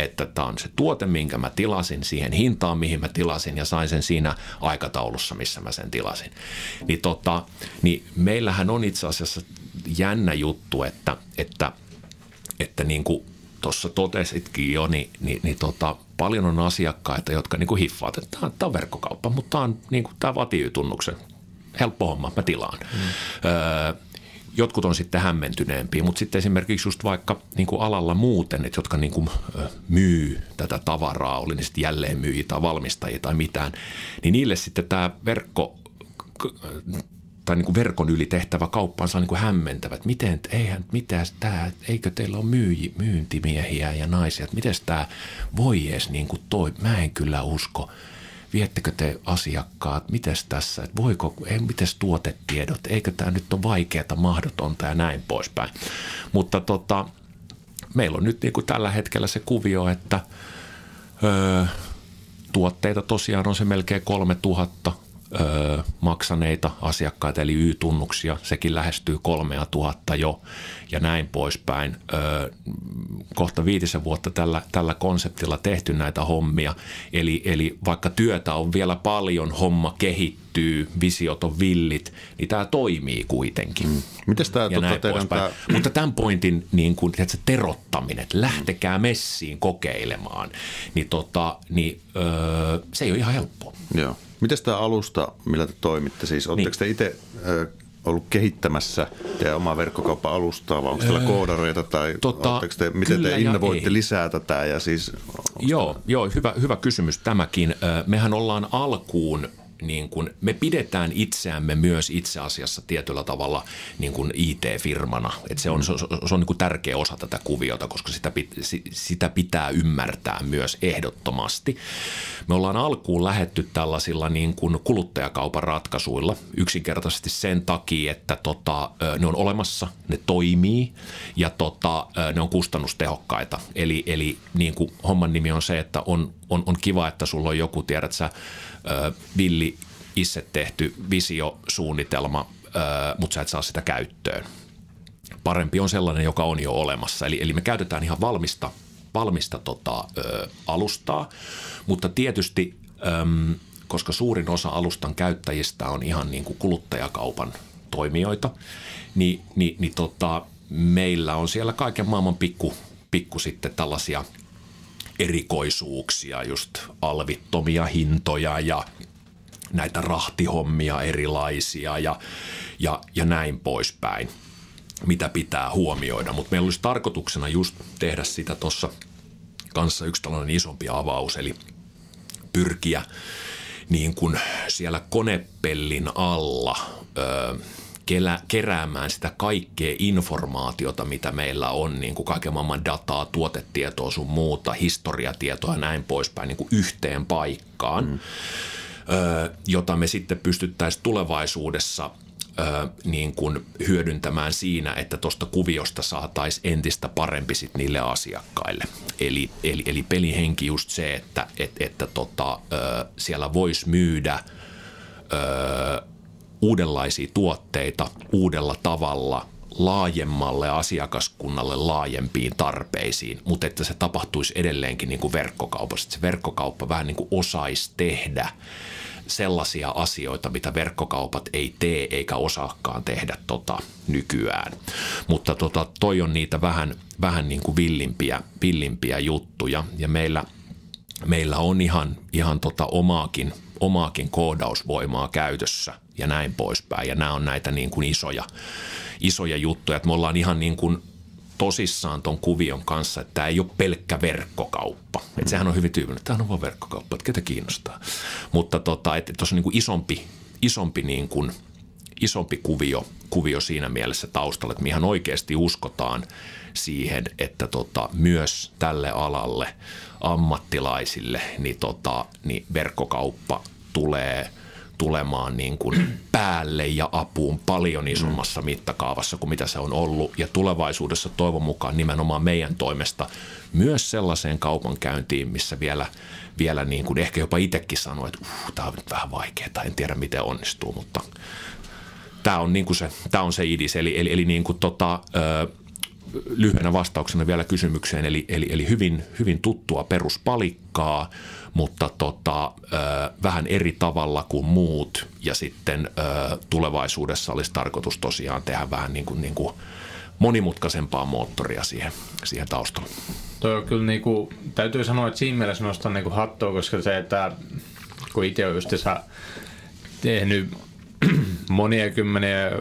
että tämä on se tuote, minkä mä tilasin siihen hintaan, mihin mä tilasin ja sain sen siinä aikataulussa, missä mä sen tilasin. Niin, tota, niin meillähän on itse asiassa jännä juttu, että, että, että niin kuin tuossa totesitkin jo, niin, niin, niin tota, paljon on asiakkaita, jotka niin kuin hiffaavat, että tämä, tämä on verkkokauppa, mutta tämä, on, niin kuin, tämä vaatii Y-tunnuksen. Helppo homma, mä tilaan. Mm. Öö, jotkut on sitten hämmentyneempiä, mutta sitten esimerkiksi just vaikka niin kuin alalla muuten, että jotka niin kuin myy tätä tavaraa, oli ne sitten jälleenmyyjiä tai valmistajia tai mitään, niin niille sitten tämä verkko tai niin kuin verkon yli tehtävä kauppa on niin kuin hämmentävä, että miten, eihän, mitä tämä, eikö teillä ole myyji, myyntimiehiä ja naisia, että miten tämä voi edes niin kuin toi, mä en kyllä usko – viettekö te asiakkaat, miten tässä, että voiko, ei, mites tuotetiedot, eikö tämä nyt ole vaikeaa, mahdotonta ja näin poispäin. Mutta tota, meillä on nyt niin kuin tällä hetkellä se kuvio, että öö, tuotteita tosiaan on se melkein 3000, öö, maksaneita asiakkaita, eli Y-tunnuksia. Sekin lähestyy kolmea tuhatta jo ja näin poispäin. Öö, kohta viitisen vuotta tällä, tällä konseptilla tehty näitä hommia. Eli, eli vaikka työtä on vielä paljon, homma kehittyy, visiot on villit, niin tämä toimii kuitenkin. Mm. Miten tämä totta teidän tämä... Mutta tämän pointin niin kuin, tiedätkö, terottaminen, että lähtekää messiin kokeilemaan, niin, tota, niin öö, se ei ole ihan helppoa. Joo. Miten tämä alusta, millä te toimitte? Siis oletteko niin. te itse ollut kehittämässä teidän omaa verkkokauppa-alustaa, vai onko teillä koodareita tai tota, te, miten te innovoitte lisää tätä? Ja siis, joo, joo hyvä, hyvä kysymys tämäkin. Mehän ollaan alkuun niin kuin, me pidetään itseämme myös itse asiassa tietyllä tavalla niin kuin IT-firmana. Et se on, se, se on niin kuin tärkeä osa tätä kuviota, koska sitä, sitä pitää ymmärtää myös ehdottomasti. Me ollaan alkuun lähetty tällaisilla niin kuin kuluttajakaupan ratkaisuilla yksinkertaisesti sen takia, että tota, ne on olemassa, ne toimii ja tota, ne on kustannustehokkaita. Eli, eli niin kuin homman nimi on se, että on, on, on kiva, että sulla on joku, tiedät sä, villi itse tehty visiosuunnitelma, mutta sä et saa sitä käyttöön. Parempi on sellainen, joka on jo olemassa. Eli, eli me käytetään ihan valmista, valmista tota, ö, alustaa, mutta tietysti, ö, koska suurin osa alustan käyttäjistä on ihan niin kuin kuluttajakaupan toimijoita, niin, niin, niin tota, meillä on siellä kaiken maailman pikku, pikku sitten tällaisia – erikoisuuksia, just alvittomia hintoja ja näitä rahtihommia erilaisia ja, ja, ja näin poispäin, mitä pitää huomioida. Mutta meillä olisi tarkoituksena just tehdä sitä tuossa kanssa yksi tällainen isompi avaus, eli pyrkiä niin kuin siellä konepellin alla ö, kelä, keräämään sitä kaikkea informaatiota, mitä meillä on, niin kuin kaiken maailman dataa, tuotetietoa sun muuta, historiatietoa ja näin poispäin niin kuin yhteen paikkaan, mm. ö, jota me sitten pystyttäisiin tulevaisuudessa ö, niin kuin hyödyntämään siinä, että tuosta kuviosta saataisiin entistä parempi sit niille asiakkaille. Eli, eli, eli pelihenki just se, että et, että tota, ö, siellä voisi myydä ö, uudenlaisia tuotteita uudella tavalla laajemmalle asiakaskunnalle laajempiin tarpeisiin, mutta että se tapahtuisi edelleenkin niin kuin verkkokaupassa. Että se verkkokauppa vähän niin kuin osaisi tehdä sellaisia asioita, mitä verkkokaupat ei tee eikä osaakaan tehdä tota nykyään. Mutta tota, toi on niitä vähän, vähän niin kuin villimpiä, villimpiä juttuja ja meillä, meillä on ihan, ihan tota omaakin, omaakin koodausvoimaa käytössä – ja näin poispäin. Ja nämä on näitä niin kuin isoja, isoja juttuja, että me ollaan ihan niin kuin tosissaan ton kuvion kanssa, että tämä ei ole pelkkä verkkokauppa. Että sehän on hyvin tyypillinen, että tämä on vain verkkokauppa, että ketä kiinnostaa. Mutta tota, että on niin kuin isompi, isompi, niin kuin, isompi kuvio, kuvio siinä mielessä taustalla, että me ihan oikeasti uskotaan siihen, että tota, myös tälle alalle ammattilaisille niin, tota, niin verkkokauppa tulee – tulemaan niin kuin päälle ja apuun paljon isommassa mittakaavassa kuin mitä se on ollut. Ja tulevaisuudessa toivon mukaan nimenomaan meidän toimesta myös sellaiseen kaupankäyntiin, missä vielä, vielä niin kuin ehkä jopa itsekin sanoo, että uh, tämä on nyt vähän vaikeaa, en tiedä miten onnistuu, mutta tämä on, niin kuin se, tämä on se idis. Eli, eli, eli niin kuin tota, ö, lyhyenä vastauksena vielä kysymykseen, eli, eli, eli hyvin, hyvin tuttua peruspalikkaa, mutta tota, vähän eri tavalla kuin muut ja sitten tulevaisuudessa olisi tarkoitus tosiaan tehdä vähän niin kuin, niin kuin monimutkaisempaa moottoria siihen, siihen taustalle. Toi on kyllä niin kuin, täytyy sanoa, että siinä mielessä nostan niin kuin hattua, koska se, että kun itse on just tehnyt monia kymmeniä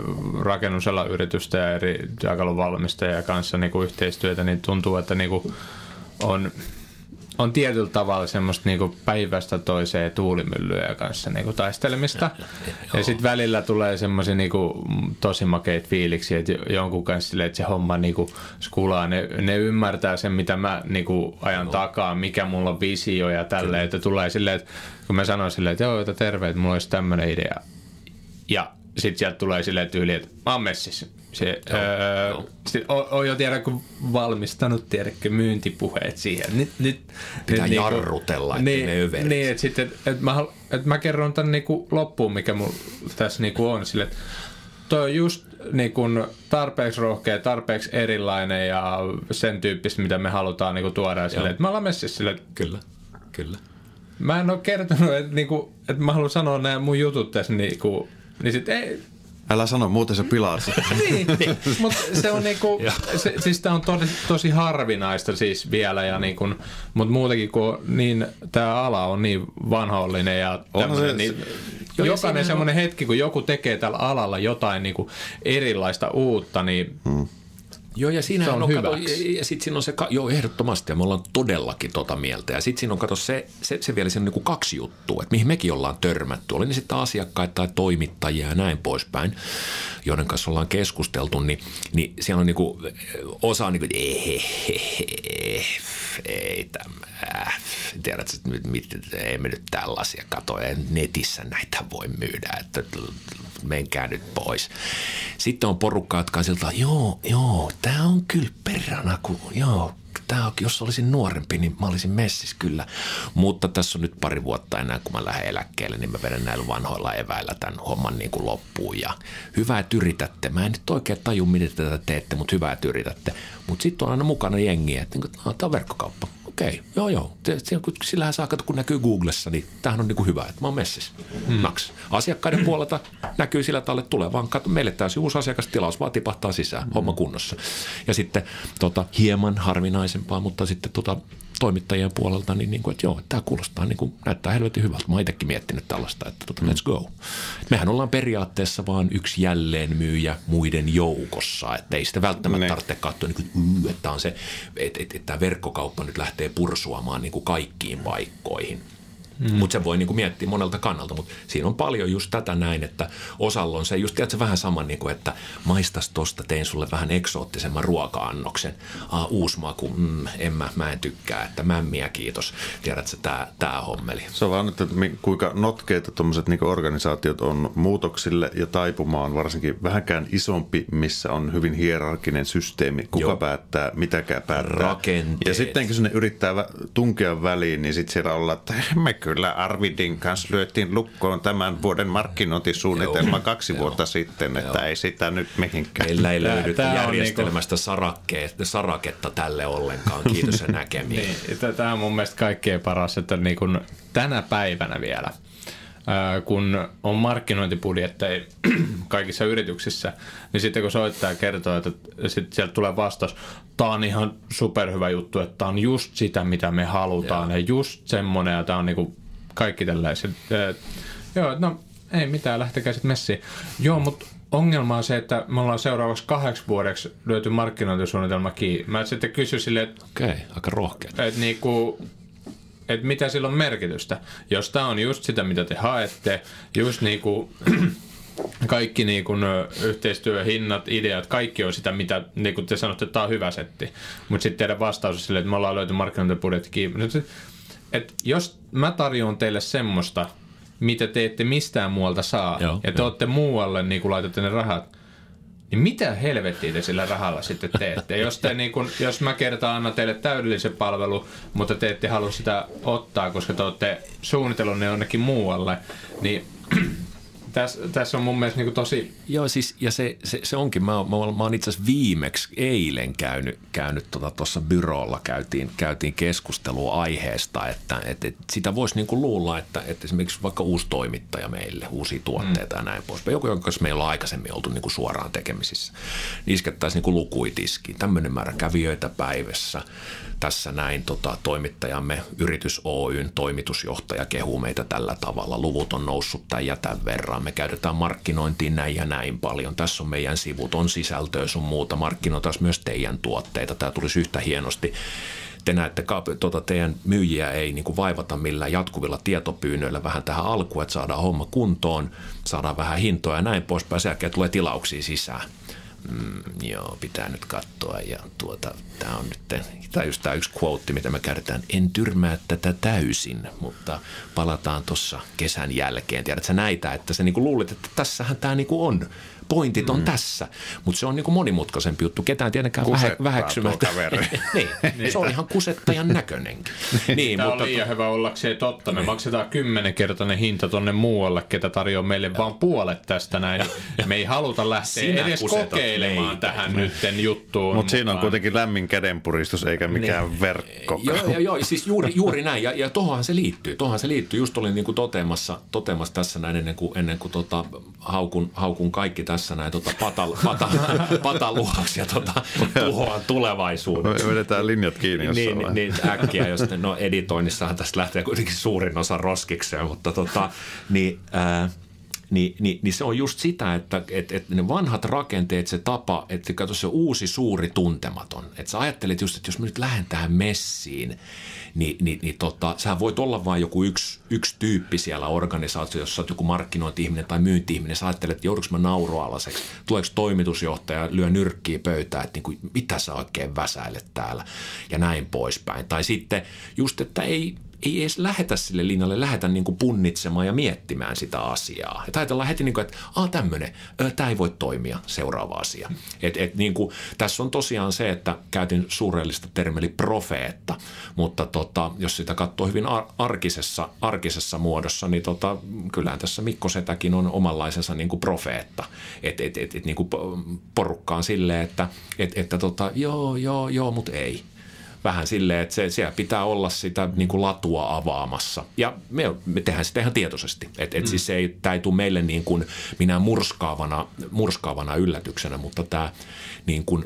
rakennusalan yritystä ja eri työkalun valmistajia kanssa niin kuin yhteistyötä, niin tuntuu, että niin kuin on on tietyllä tavalla semmoista niinku päivästä toiseen tuulimyllyjä kanssa niinku taistelemista. Ja sitten välillä tulee semmoisia niinku tosi makeita fiiliksi, että jonkun kanssa sille, että se homma niinku skulaa. Ne, ne ymmärtää sen, mitä mä niinku ajan joo. takaa, mikä mulla on visio ja tälleen. Että tulee silleen, että kun mä sanoin silleen, että joo, että terve, että mulla olisi tämmöinen idea. Ja sitten sieltä tulee silleen tyyli, että mä oon messissä se, joo, öö, joo. On, on, jo tiedä, kun valmistanut tiedäkö myyntipuheet siihen. Nyt, nyt, Pitää nyt, niinku- jarrutella, niin, että ne överit. Niin, että sitten, että mä, että mä kerron tämän niinku loppuun, mikä mulla tässä niinku on. Sille, että toi on just niinku tarpeeksi rohkea, tarpeeksi erilainen ja sen tyyppistä, mitä me halutaan niinku tuoda. Sille, että mä ollaan messissä sille, Kyllä, kyllä. Mä en ole kertonut, että, niinku, että mä haluan sanoa nämä mun jutut tässä, niinku, niin sitten ei, Älä sano, muuten se pilaat niin, mutta se on niinku, se, siis tää on tosi, tosi harvinaista siis vielä, ja niinku, mutta muutenkin kun niin, tämä ala on niin vanhollinen ja se, niin, se, jokainen semmoinen on... hetki, kun joku tekee tällä alalla jotain niinku erilaista uutta, niin hmm Joo, ja siinä on, on kato, ja sitten siinä on se, joo ehdottomasti, ja me ollaan todellakin tota mieltä. Ja sitten siinä on, kato, se, se, se vielä siinä on niin kaksi juttua, että mihin mekin ollaan törmätty. Oli ne sitten asiakkaita tai toimittajia ja näin poispäin, joiden kanssa ollaan keskusteltu, niin, niin siellä on niin kuin, osa on niin kuin, ei tämä, tiedätkö, että ei me nyt tällaisia kato, netissä näitä voi myydä, että menkää nyt pois. Sitten on porukka, jotka on siltä, joo, joo, tämä on kyllä perrana, kun, joo, tää on, jos olisin nuorempi, niin mä olisin messis kyllä. Mutta tässä on nyt pari vuotta enää, kun mä lähden eläkkeelle, niin mä vedän näillä vanhoilla eväillä tämän homman niin kuin loppuun. Ja hyvää että yritätte. Mä en nyt oikein taju, miten tätä teette, mutta hyvää että yritätte. Mutta sitten on aina mukana jengiä, että niin no, tämä on verkkokauppa okei, joo joo. Sillähän saa kun näkyy Googlessa, niin tämähän on niin kuin hyvä, että mä oon messissä. Hmm. Max. Asiakkaiden puolelta näkyy sillä tavalla, että tulee vaan, katso, meille täysin uusi asiakastilaus, vaan tipahtaa sisään, hmm. homma kunnossa. Ja sitten tota, hieman harvinaisempaa, mutta sitten tota, toimittajien puolelta, niin, niin kuin, että joo, tämä kuulostaa, niin kuin, näyttää helvetin hyvältä. Mä oon itsekin miettinyt tällaista, että tota, let's go. Mehän ollaan periaatteessa vaan yksi jälleenmyyjä muiden joukossa, että ei sitä välttämättä ne. tarvitse katsoa, niin kuin, että, on se, että, että, että tämä verkkokauppa nyt lähtee pursuamaan niin kuin kaikkiin paikkoihin – Mm. Mutta se voi niinku miettiä monelta kannalta, mutta siinä on paljon just tätä näin, että osalla on se just tiedätkö, vähän sama, niinku, että maistas tosta, tein sulle vähän eksoottisemman ruoka-annoksen. Aa, uusi maku, mm, en mä, mä en tykkää, että mämmiä kiitos. Tiedätkö, tää, tää hommeli. Se on vaan, että kuinka notkeita tuommoiset niinku organisaatiot on muutoksille ja taipumaan, varsinkin vähänkään isompi, missä on hyvin hierarkinen systeemi. Kuka Joo. päättää, mitäkään päättää. Rakenteet. Ja sitten kun sinne yrittää tunkea väliin, niin sitten siellä ollaan, että kyllä Arvidin kanssa lyötiin lukkoon tämän vuoden markkinointisuunnitelma Joo. kaksi Joo. vuotta sitten, että Joo. ei sitä nyt mihinkään. Meillä ei löydy tämä järjestelmästä niinku... saraketta tälle ollenkaan. Kiitos ja näkemiin. niin, tämä on mun mielestä kaikkein paras, että niin kuin tänä päivänä vielä – kun on markkinointibudjetteja kaikissa yrityksissä, niin sitten kun soittaja kertoo, että sitten sieltä tulee vastaus, tämä on ihan superhyvä juttu, että tämä on just sitä, mitä me halutaan, ja, ja just semmoinen, ja tämä on niinku kaikki tällaiset. Joo, no ei mitään, lähtekää sitten messiin. Joo, mutta ongelma on se, että me ollaan seuraavaksi kahdeksi vuodeksi lyöty markkinointisuunnitelma kiinni. Mä sitten kysyn silleen, että... Okei, okay, aika rohkea. Että niinku, että mitä sillä on merkitystä. Jos tämä on just sitä, mitä te haette, just niin kuin kaikki niin kuin, yhteistyöhinnat, ideat, kaikki on sitä, mitä niin kuin te sanotte, että tämä on hyvä setti. Mutta sitten teidän vastaus on silleen, että me ollaan löyty markkinointibudjetti kiinni. Että jos mä tarjoan teille semmoista, mitä te ette mistään muualta saa, Joo, ja te jo. olette muualle, niin kuin laitatte ne rahat, niin mitä helvettiä te sillä rahalla sitten teette? Jos, te, niin kun, jos mä kertaan annan teille täydellisen palvelu, mutta te ette halua sitä ottaa, koska te olette suunnitellut ne jonnekin muualle, niin tässä, tässä on mun mielestä niin tosi... Joo, siis, ja se, se, se onkin. Mä, mä, mä oon itse asiassa viimeksi eilen käynyt, käynyt tuossa tota, byrolla, käytiin, käytiin keskustelua aiheesta, että, että, että sitä voisi niin kuin luulla, että, että esimerkiksi vaikka uusi toimittaja meille, uusia tuotteita mm. ja näin poispäin, joku, jonka kanssa meillä on aikaisemmin oltu niin kuin suoraan tekemisissä, niin iskettäisiin niin lukuitiskiin, tämmöinen määrä kävijöitä päivässä, tässä näin tota, toimittajamme Yritys Oyn toimitusjohtaja kehuu meitä tällä tavalla. Luvut on noussut ja tämän verran. Me käytetään markkinointiin näin ja näin paljon. Tässä on meidän sivut, on sisältöä sun muuta. Markkinoitaan myös teidän tuotteita. Tämä tulisi yhtä hienosti te näette, tuota, teidän myyjiä ei niin kuin vaivata millään jatkuvilla tietopyynnöillä vähän tähän alkuun, että saadaan homma kuntoon, saadaan vähän hintoja ja näin poispäin. Sen jälkeen tulee tilauksia sisään mm, joo, pitää nyt katsoa. Ja tuota, tämä on nyt, tämä just tämä yksi quote, mitä me käytetään, en tyrmää tätä täysin, mutta palataan tuossa kesän jälkeen. Tiedätkö näitä, että sä niinku luulet, että tässähän tämä niinku on pointit on mm. tässä. Mutta se on niinku monimutkaisempi juttu. Ketään tietenkään vähe, väheksymättä. niin, niin, se on ihan kusettajan näköinenkin. niin, Tämä mutta on liian hyvä ollakseen totta. Me niin. maksetaan kymmenenkertainen hinta tonne muualle, ketä tarjoaa meille vain puolet tästä näin. Me ei haluta lähteä Sinä edes kokeilemaan meitä. tähän nytten juttuun. Mut siinä on kuitenkin lämmin kädenpuristus eikä mikään niin. verkko. Joo, joo, joo, siis juuri, juuri näin. Ja, ja tohonhan se liittyy. Tohonhan se liittyy. Just olin niinku toteamassa, toteamassa tässä näin ennen kuin, ennen kuin tota, haukun, haukun kaikki tässä tässä näin tota patal, patal, pataluhaksi ja tota, tuhoan tulevaisuuden. Me vedetään linjat kiinni jossain niin, niin, äkkiä, jos no editoinnissahan tästä lähtee kuitenkin suurin osa roskikseen, mutta tota, niin, ää, niin, niin, niin se on just sitä, että että että ne vanhat rakenteet, se tapa, että katso se uusi suuri tuntematon. Että sä ajattelet just, että jos mä nyt lähden tähän messiin, niin, niin, niin tota, sä voit olla vain joku yksi, yksi tyyppi siellä organisaatiossa, jos sä oot joku markkinointi-ihminen tai myynti-ihminen, sä ajattelet, että joudunko mä naurualaseksi, tuleeko toimitusjohtaja, lyö nyrkkiä pöytään, että niin kuin, mitä sä oikein väsäilet täällä? Ja näin poispäin. Tai sitten just, että ei, ei edes lähetä sille linjalle, lähetä niin kuin punnitsemaan ja miettimään sitä asiaa. Et ajatellaan heti, niin kuin, että Aa, tämmöinen, tämä ei voi toimia, seuraava asia. Et, et, niin kuin, tässä on tosiaan se, että käytin suurellista termeli profeetta, mutta tota, jos sitä katsoo hyvin arkisessa, arkisessa muodossa, niin tota, kyllähän tässä Mikko Setäkin on omanlaisensa niin kuin profeetta. Et, et, et, et, niin kuin porukkaan silleen, että et, että tota, joo, joo, joo, mutta ei vähän silleen, että se, siellä pitää olla sitä niin kuin latua avaamassa. Ja me, me tehdään sitä ihan tietoisesti. Et, et mm. siis se ei, tämä ei tule meille niin kuin minä murskaavana, murskaavana yllätyksenä, mutta tämä niin kuin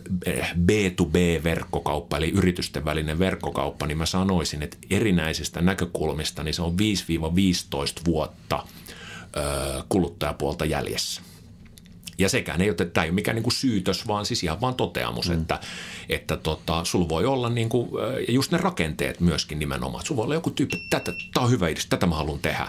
B2B-verkkokauppa, eli yritysten välinen verkkokauppa, niin mä sanoisin, että erinäisistä näkökulmista niin se on 5-15 vuotta kuluttajapuolta jäljessä. Ja sekään ei ole, tämä ei ole mikään niin kuin syytös, vaan siis ihan vaan toteamus, mm. että, että tota, sulla voi olla niin kuin, just ne rakenteet myöskin nimenomaan. Sulla voi olla joku tyyppi, että tämä on hyvä idea, tätä mä haluan tehdä.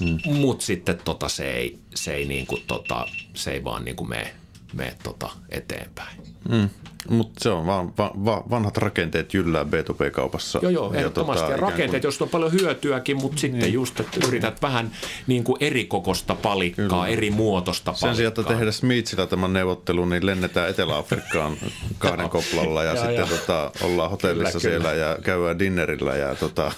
Mm. Mutta sitten tota, se, ei, se, ei niin kuin, tota, se ei vaan niin kuin mene, mene tota, eteenpäin. Mm. Mutta se on vaan va, va, vanhat rakenteet jyllää B2B-kaupassa. Joo, joo, ehdottomasti. Ja, tota, ja rakenteet, kuin... joista on paljon hyötyäkin, mutta niin. sitten just, että yrität vähän niin kuin eri kokosta palikkaa, Kyllä. eri muotosta palikkaa. Sen sijaan, että tehdä Smitsillä tämän neuvottelun, niin lennetään Etelä-Afrikkaan kahden koplalla ja, ja sitten ja. Tota, ollaan hotellissa kyllä, siellä kyllä. ja käydään dinnerillä ja, tota,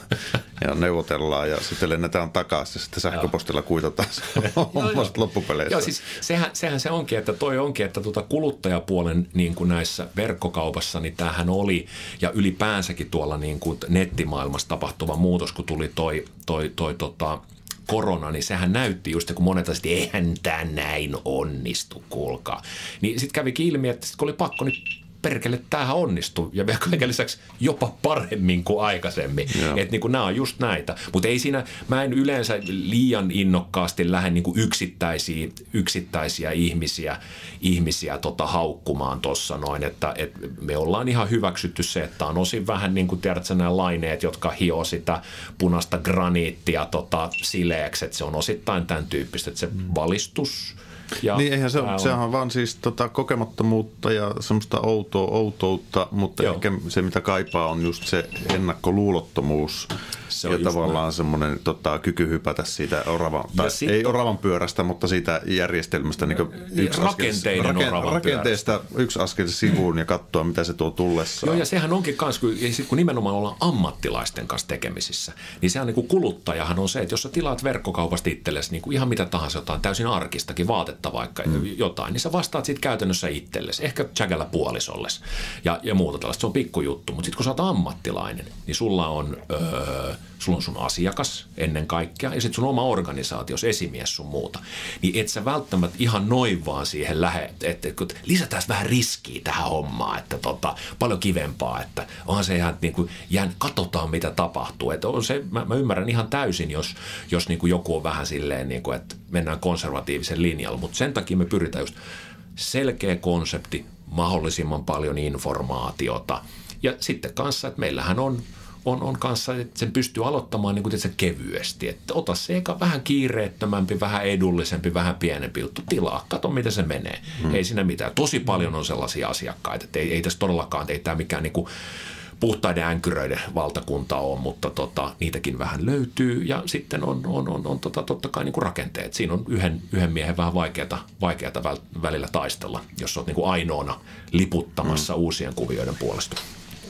ja neuvotellaan ja sitten lennetään takaisin ja sitten sähköpostilla kuitataan se loppupeleissä. Joo, siis sehän, sehän se onkin, että toi onkin, että tuota kuluttajapuolen niin kuin näissä verkkokaupassa, niin tämähän oli, ja ylipäänsäkin tuolla niin kuin nettimaailmassa tapahtuva muutos, kun tuli toi, toi, toi tota, korona, niin sehän näytti just, kun monet että eihän tämä näin onnistu, kuulkaa. Niin sitten kävi ilmi, että sit kun oli pakko, niin perkele, tämähän onnistuu ja vielä kaiken lisäksi jopa paremmin kuin aikaisemmin. Että niin nämä on just näitä. Mutta ei siinä, mä en yleensä liian innokkaasti lähde niin yksittäisiä, yksittäisiä ihmisiä, ihmisiä tota haukkumaan tuossa noin, että et me ollaan ihan hyväksytty se, että on osin vähän niin kuin tiedätkö nämä laineet, jotka hio sitä punaista graniittia tota, sileeksi, että se on osittain tämän tyyppistä, että se mm. valistus – ja niin eihän se, on. sehän on vaan siis tota kokemattomuutta ja semmoista outoa, outoutta, mutta Joo. ehkä se mitä kaipaa on just se ennakkoluulottomuus Se on ja tavallaan semmoinen tota, kyky hypätä siitä oravan, tai sit ei oravan pyörästä, mutta siitä järjestelmästä niin yksi Rakenteinen oravan rakenteesta yksi askel sivuun ja katsoa, mitä se tuo tullessaan. Joo, ja sehän onkin kans, kun, kun nimenomaan ollaan ammattilaisten kanssa tekemisissä, niin sehän niin kuin kuluttajahan on se, että jos sä tilaat verkkokaupasta itsellesi niin kuin ihan mitä tahansa jotain täysin arkistakin, vaatetta vaikka mm. jotain, niin sä vastaat siitä käytännössä itsellesi, ehkä jägällä puolisolles ja, ja muuta tällaista. Se on pikkujuttu, mutta sitten kun sä oot ammattilainen, niin sulla on, öö, sulla on sun asiakas ennen kaikkea ja sitten sun oma organisaatio, esimies sun muuta. Niin et sä välttämättä ihan noin vaan siihen lähde, että, kun lisätään vähän riskiä tähän hommaan, että tota, paljon kivempaa, että onhan se ihan niin kuin, jään, katsotaan mitä tapahtuu. Että on se, mä, mä ymmärrän ihan täysin, jos, jos niin kuin joku on vähän silleen, niin kuin, että mennään konservatiivisen linjalla, mutta sen takia me pyritään just selkeä konsepti, mahdollisimman paljon informaatiota ja sitten kanssa, että meillähän on on, on kanssa, että sen pystyy aloittamaan niin kuin kevyesti. Että ota se eka vähän kiireettömämpi, vähän edullisempi, vähän pienempi juttu. Tilaa, kato miten se menee. Hmm. Ei siinä mitään. Tosi paljon on sellaisia asiakkaita, että ei, ei tässä todellakaan, ei tämä mikään niin kuin puhtaiden änkyröiden valtakunta on, mutta tota, niitäkin vähän löytyy. Ja sitten on, on, on, on tota, totta kai niin kuin rakenteet. Siinä on yhden, yhden miehen vähän vaikeata, vaikeata väl- välillä taistella, jos olet niin kuin ainoana liputtamassa hmm. uusien kuvioiden puolesta.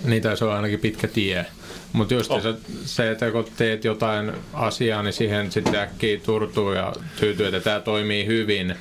Niin tai se on ainakin pitkä tie. Mutta just oh. se, se, että kun teet jotain asiaa, niin siihen sitten äkkiä turtuu ja tyytyy, että tämä toimii hyvin,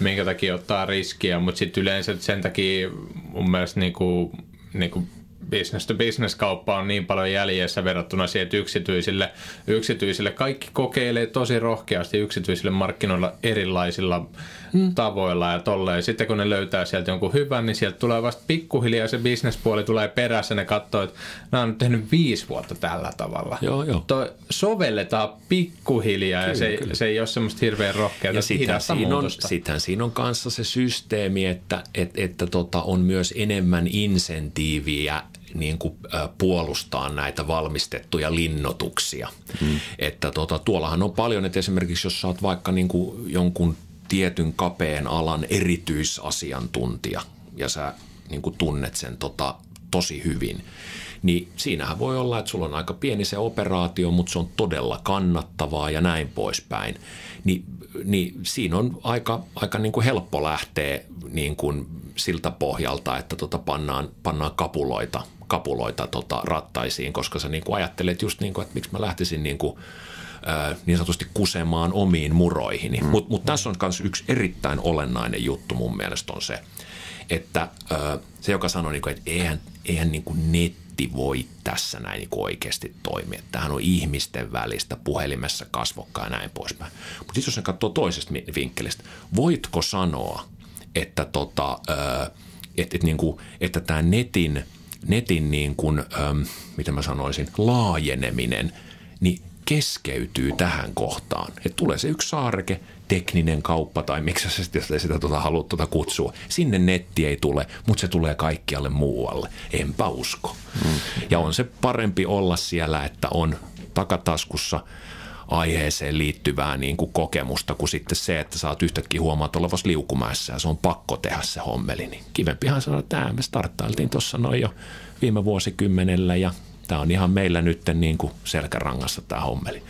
minkä takia ottaa riskiä. Mutta sitten yleensä sen takia mun mielestä niinku, niinku business to business kauppa on niin paljon jäljessä verrattuna siihen, että yksityisille, yksityisille kaikki kokeilee tosi rohkeasti yksityisille markkinoilla erilaisilla mm. tavoilla ja tolleen. Sitten kun ne löytää sieltä jonkun hyvän, niin sieltä tulee vasta pikkuhiljaa se bisnespuoli tulee perässä. Ne katsoo, että nämä on nyt tehnyt viisi vuotta tällä tavalla. Joo, joo. Toi sovelletaan pikkuhiljaa kyllä, ja se, kyllä. se ei ole semmoista hirveän rohkeaa Ja sittenhän siinä, on, siinä on kanssa se systeemi, että, että, että tota, on myös enemmän insentiiviä niin kuin, ä, puolustaa näitä valmistettuja linnotuksia. Hmm. Että tota, tuollahan on paljon, että esimerkiksi jos oot vaikka niin kuin jonkun tietyn kapeen alan erityisasiantuntija ja sä niin kuin tunnet sen tota, tosi hyvin, niin siinähän voi olla, että sulla on aika pieni se operaatio, mutta se on todella kannattavaa ja näin poispäin. Ni, niin siinä on aika, aika niin kuin helppo lähteä niin kuin siltä pohjalta, että tota pannaan, pannaan kapuloita, kapuloita tota rattaisiin, koska sä niin kuin ajattelet just niin kuin, että miksi mä lähtisin niin kuin, niin sanotusti kusemaan omiin muroihini. Mm. Mutta mut tässä on myös yksi erittäin olennainen juttu mun mielestä on se, että se, joka sanoo, niin kuin, että eihän, eihän niin kuin netti voi tässä näin niin kuin oikeasti toimia. Tämähän on ihmisten välistä puhelimessa kasvokkaan ja näin poispäin. Mutta sitten jos se katsoo toisesta vinkkelistä, voitko sanoa, että, tota, että, että, niin kuin, että tämä netin, netin niin kuin, mitä mä sanoisin, laajeneminen, niin keskeytyy tähän kohtaan. Että tulee se yksi saareke, tekninen kauppa tai miksi sä sitä, sitä tuota, haluat tuota kutsua. Sinne netti ei tule, mutta se tulee kaikkialle muualle. Enpä usko. Mm. Ja on se parempi olla siellä, että on takataskussa aiheeseen liittyvää niin kuin kokemusta kuin sitten se, että sä oot yhtäkkiä huomaat olevassa liukumäessä ja se on pakko tehdä se hommeli. Niin kivempihan sanoa, että tämä me starttailtiin tuossa noin jo viime vuosikymmenellä ja tämä on ihan meillä nyt niin kuin selkärangassa tämä hommeli.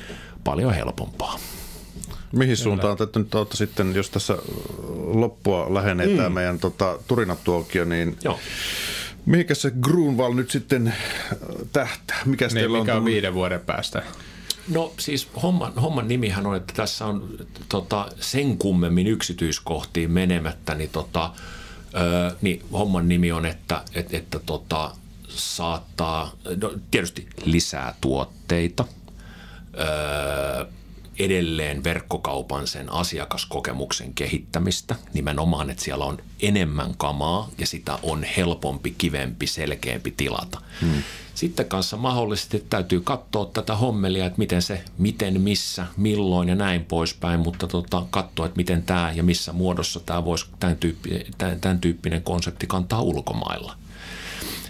Paljon helpompaa. Mihin suuntaan te nyt olette sitten, jos tässä loppua lähenee mm. tämä meidän tota, turinatuokio, niin Joo. mihinkä se Grunwald nyt sitten tähtää? Mikä niin, teillä mikä on, on viiden vuoden päästä? No siis homman, homman nimihän on, että tässä on tota, sen kummemmin yksityiskohtiin menemättä, niin, tota, ö, niin homman nimi on, että, että, että tota, saattaa no, tietysti lisää tuotteita, ö, edelleen verkkokaupan sen asiakaskokemuksen kehittämistä, nimenomaan, että siellä on enemmän kamaa ja sitä on helpompi, kivempi, selkeämpi tilata. Hmm. Sitten kanssa mahdollisesti täytyy katsoa tätä hommelia, että miten se, miten, missä, milloin ja näin poispäin, mutta tota, katsoa, että miten tämä ja missä muodossa tämä voisi, tämän, tyyppi, tämän, tämän tyyppinen konsepti kantaa ulkomailla.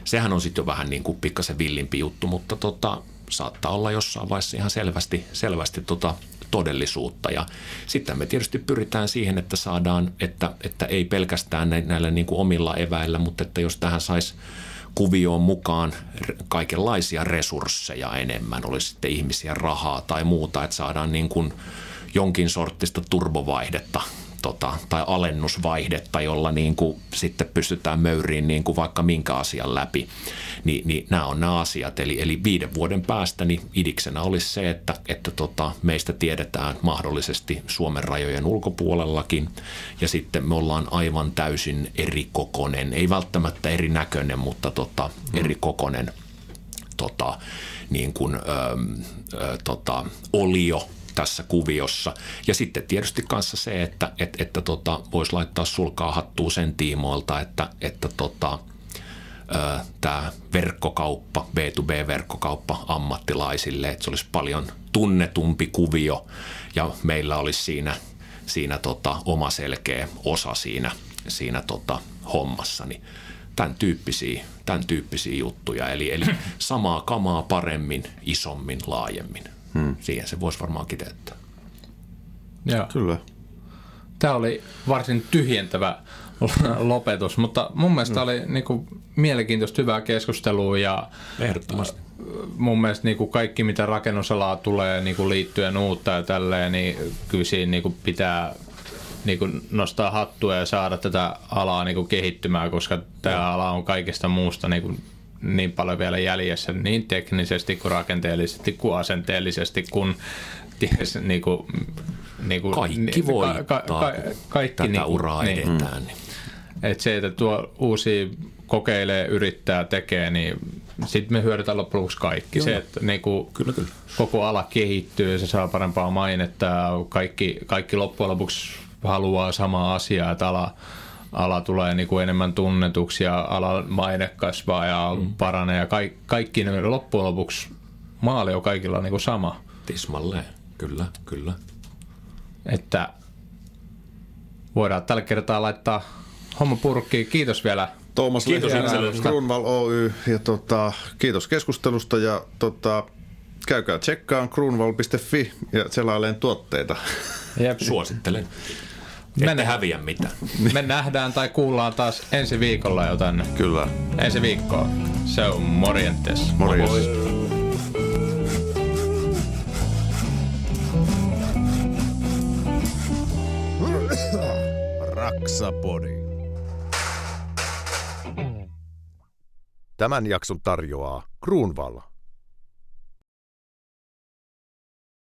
Sehän on sitten jo vähän niin kuin pikkasen villimpi juttu, mutta tota, saattaa olla jossain vaiheessa ihan selvästi, selvästi tota todellisuutta. Ja sitten me tietysti pyritään siihen, että saadaan, että, että ei pelkästään näillä niin kuin omilla eväillä, mutta että jos tähän saisi kuvioon mukaan kaikenlaisia resursseja enemmän, olisi sitten ihmisiä, rahaa tai muuta, että saadaan niin kuin jonkin sorttista turbovaihdetta tota, tai alennusvaihdetta, jolla niin kuin sitten pystytään möyriin niin kuin vaikka minkä asian läpi. Ni, niin nämä on nämä asiat. Eli, eli viiden vuoden päästä niin idiksenä olisi se, että, että tota, meistä tiedetään mahdollisesti Suomen rajojen ulkopuolellakin ja sitten me ollaan aivan täysin eri kokonen, ei välttämättä eri näköinen, mutta tota, hmm. eri kokonen tota, niin kuin, ö, ö, tota, olio – tässä kuviossa. Ja sitten tietysti kanssa se, että et, että tota, voisi laittaa sulkaa hattua sen tiimoilta, että, että tota, tämä verkkokauppa, B2B-verkkokauppa ammattilaisille, että se olisi paljon tunnetumpi kuvio ja meillä olisi siinä, siinä tota, oma selkeä osa siinä, siinä tota, hommassa. Niin tämän tyyppisiä, tämän tyyppisiä juttuja. Eli, eli samaa kamaa paremmin, isommin, laajemmin. Hmm. Siihen se voisi varmaan kiteyttää. Joo. Kyllä. Tämä oli varsin tyhjentävä lopetus, mutta mun mielestä hmm. oli niin kuin, mielenkiintoista hyvää keskustelua ja Ehdottomasti. mun mielestä niin kuin kaikki mitä rakennusalaa tulee niin kuin liittyen uutta ja tälleen, niin kyllä siinä niin kuin pitää niin kuin nostaa hattua ja saada tätä alaa niin kuin kehittymään, koska tämä ala on kaikesta muusta niin kuin niin paljon vielä jäljessä niin teknisesti kuin rakenteellisesti kuin asenteellisesti kuin ties, niin kuin, niin kuin, kaikki voi ka, ka, ka, kaikki tätä niin uraa niin, edetään. Niin. Et se, että tuo uusi kokeilee, yrittää, tekee, niin sitten me hyödytään loppujen lopuksi kaikki. Joo. Se, että niin kuin kyllä, kyllä. koko ala kehittyy, se saa parempaa mainetta, kaikki, kaikki loppujen lopuksi haluaa samaa asiaa, että ala, ala tulee niin kuin enemmän tunnetuksi ja alan maine kasvaa ja mm. paranee ja kaikki, kaikki ne loppujen lopuksi maali on kaikilla niin kuin sama. Tismalleen, kyllä, kyllä. Että voidaan tällä kertaa laittaa homma purkkiin. Kiitos vielä Tuomas kiitos Kruunval Oy ja tota, kiitos keskustelusta ja tota, käykää tsekkaan kruunval.fi ja selaileen tuotteita. Jep. Suosittelen. Me häviä mitään. Me nähdään tai kuullaan taas ensi viikolla jotain. Kyllä. Ensi viikkoa. Se on morjentes. Morjens. Raksapodi. Tämän jakson tarjoaa Kruunvalla.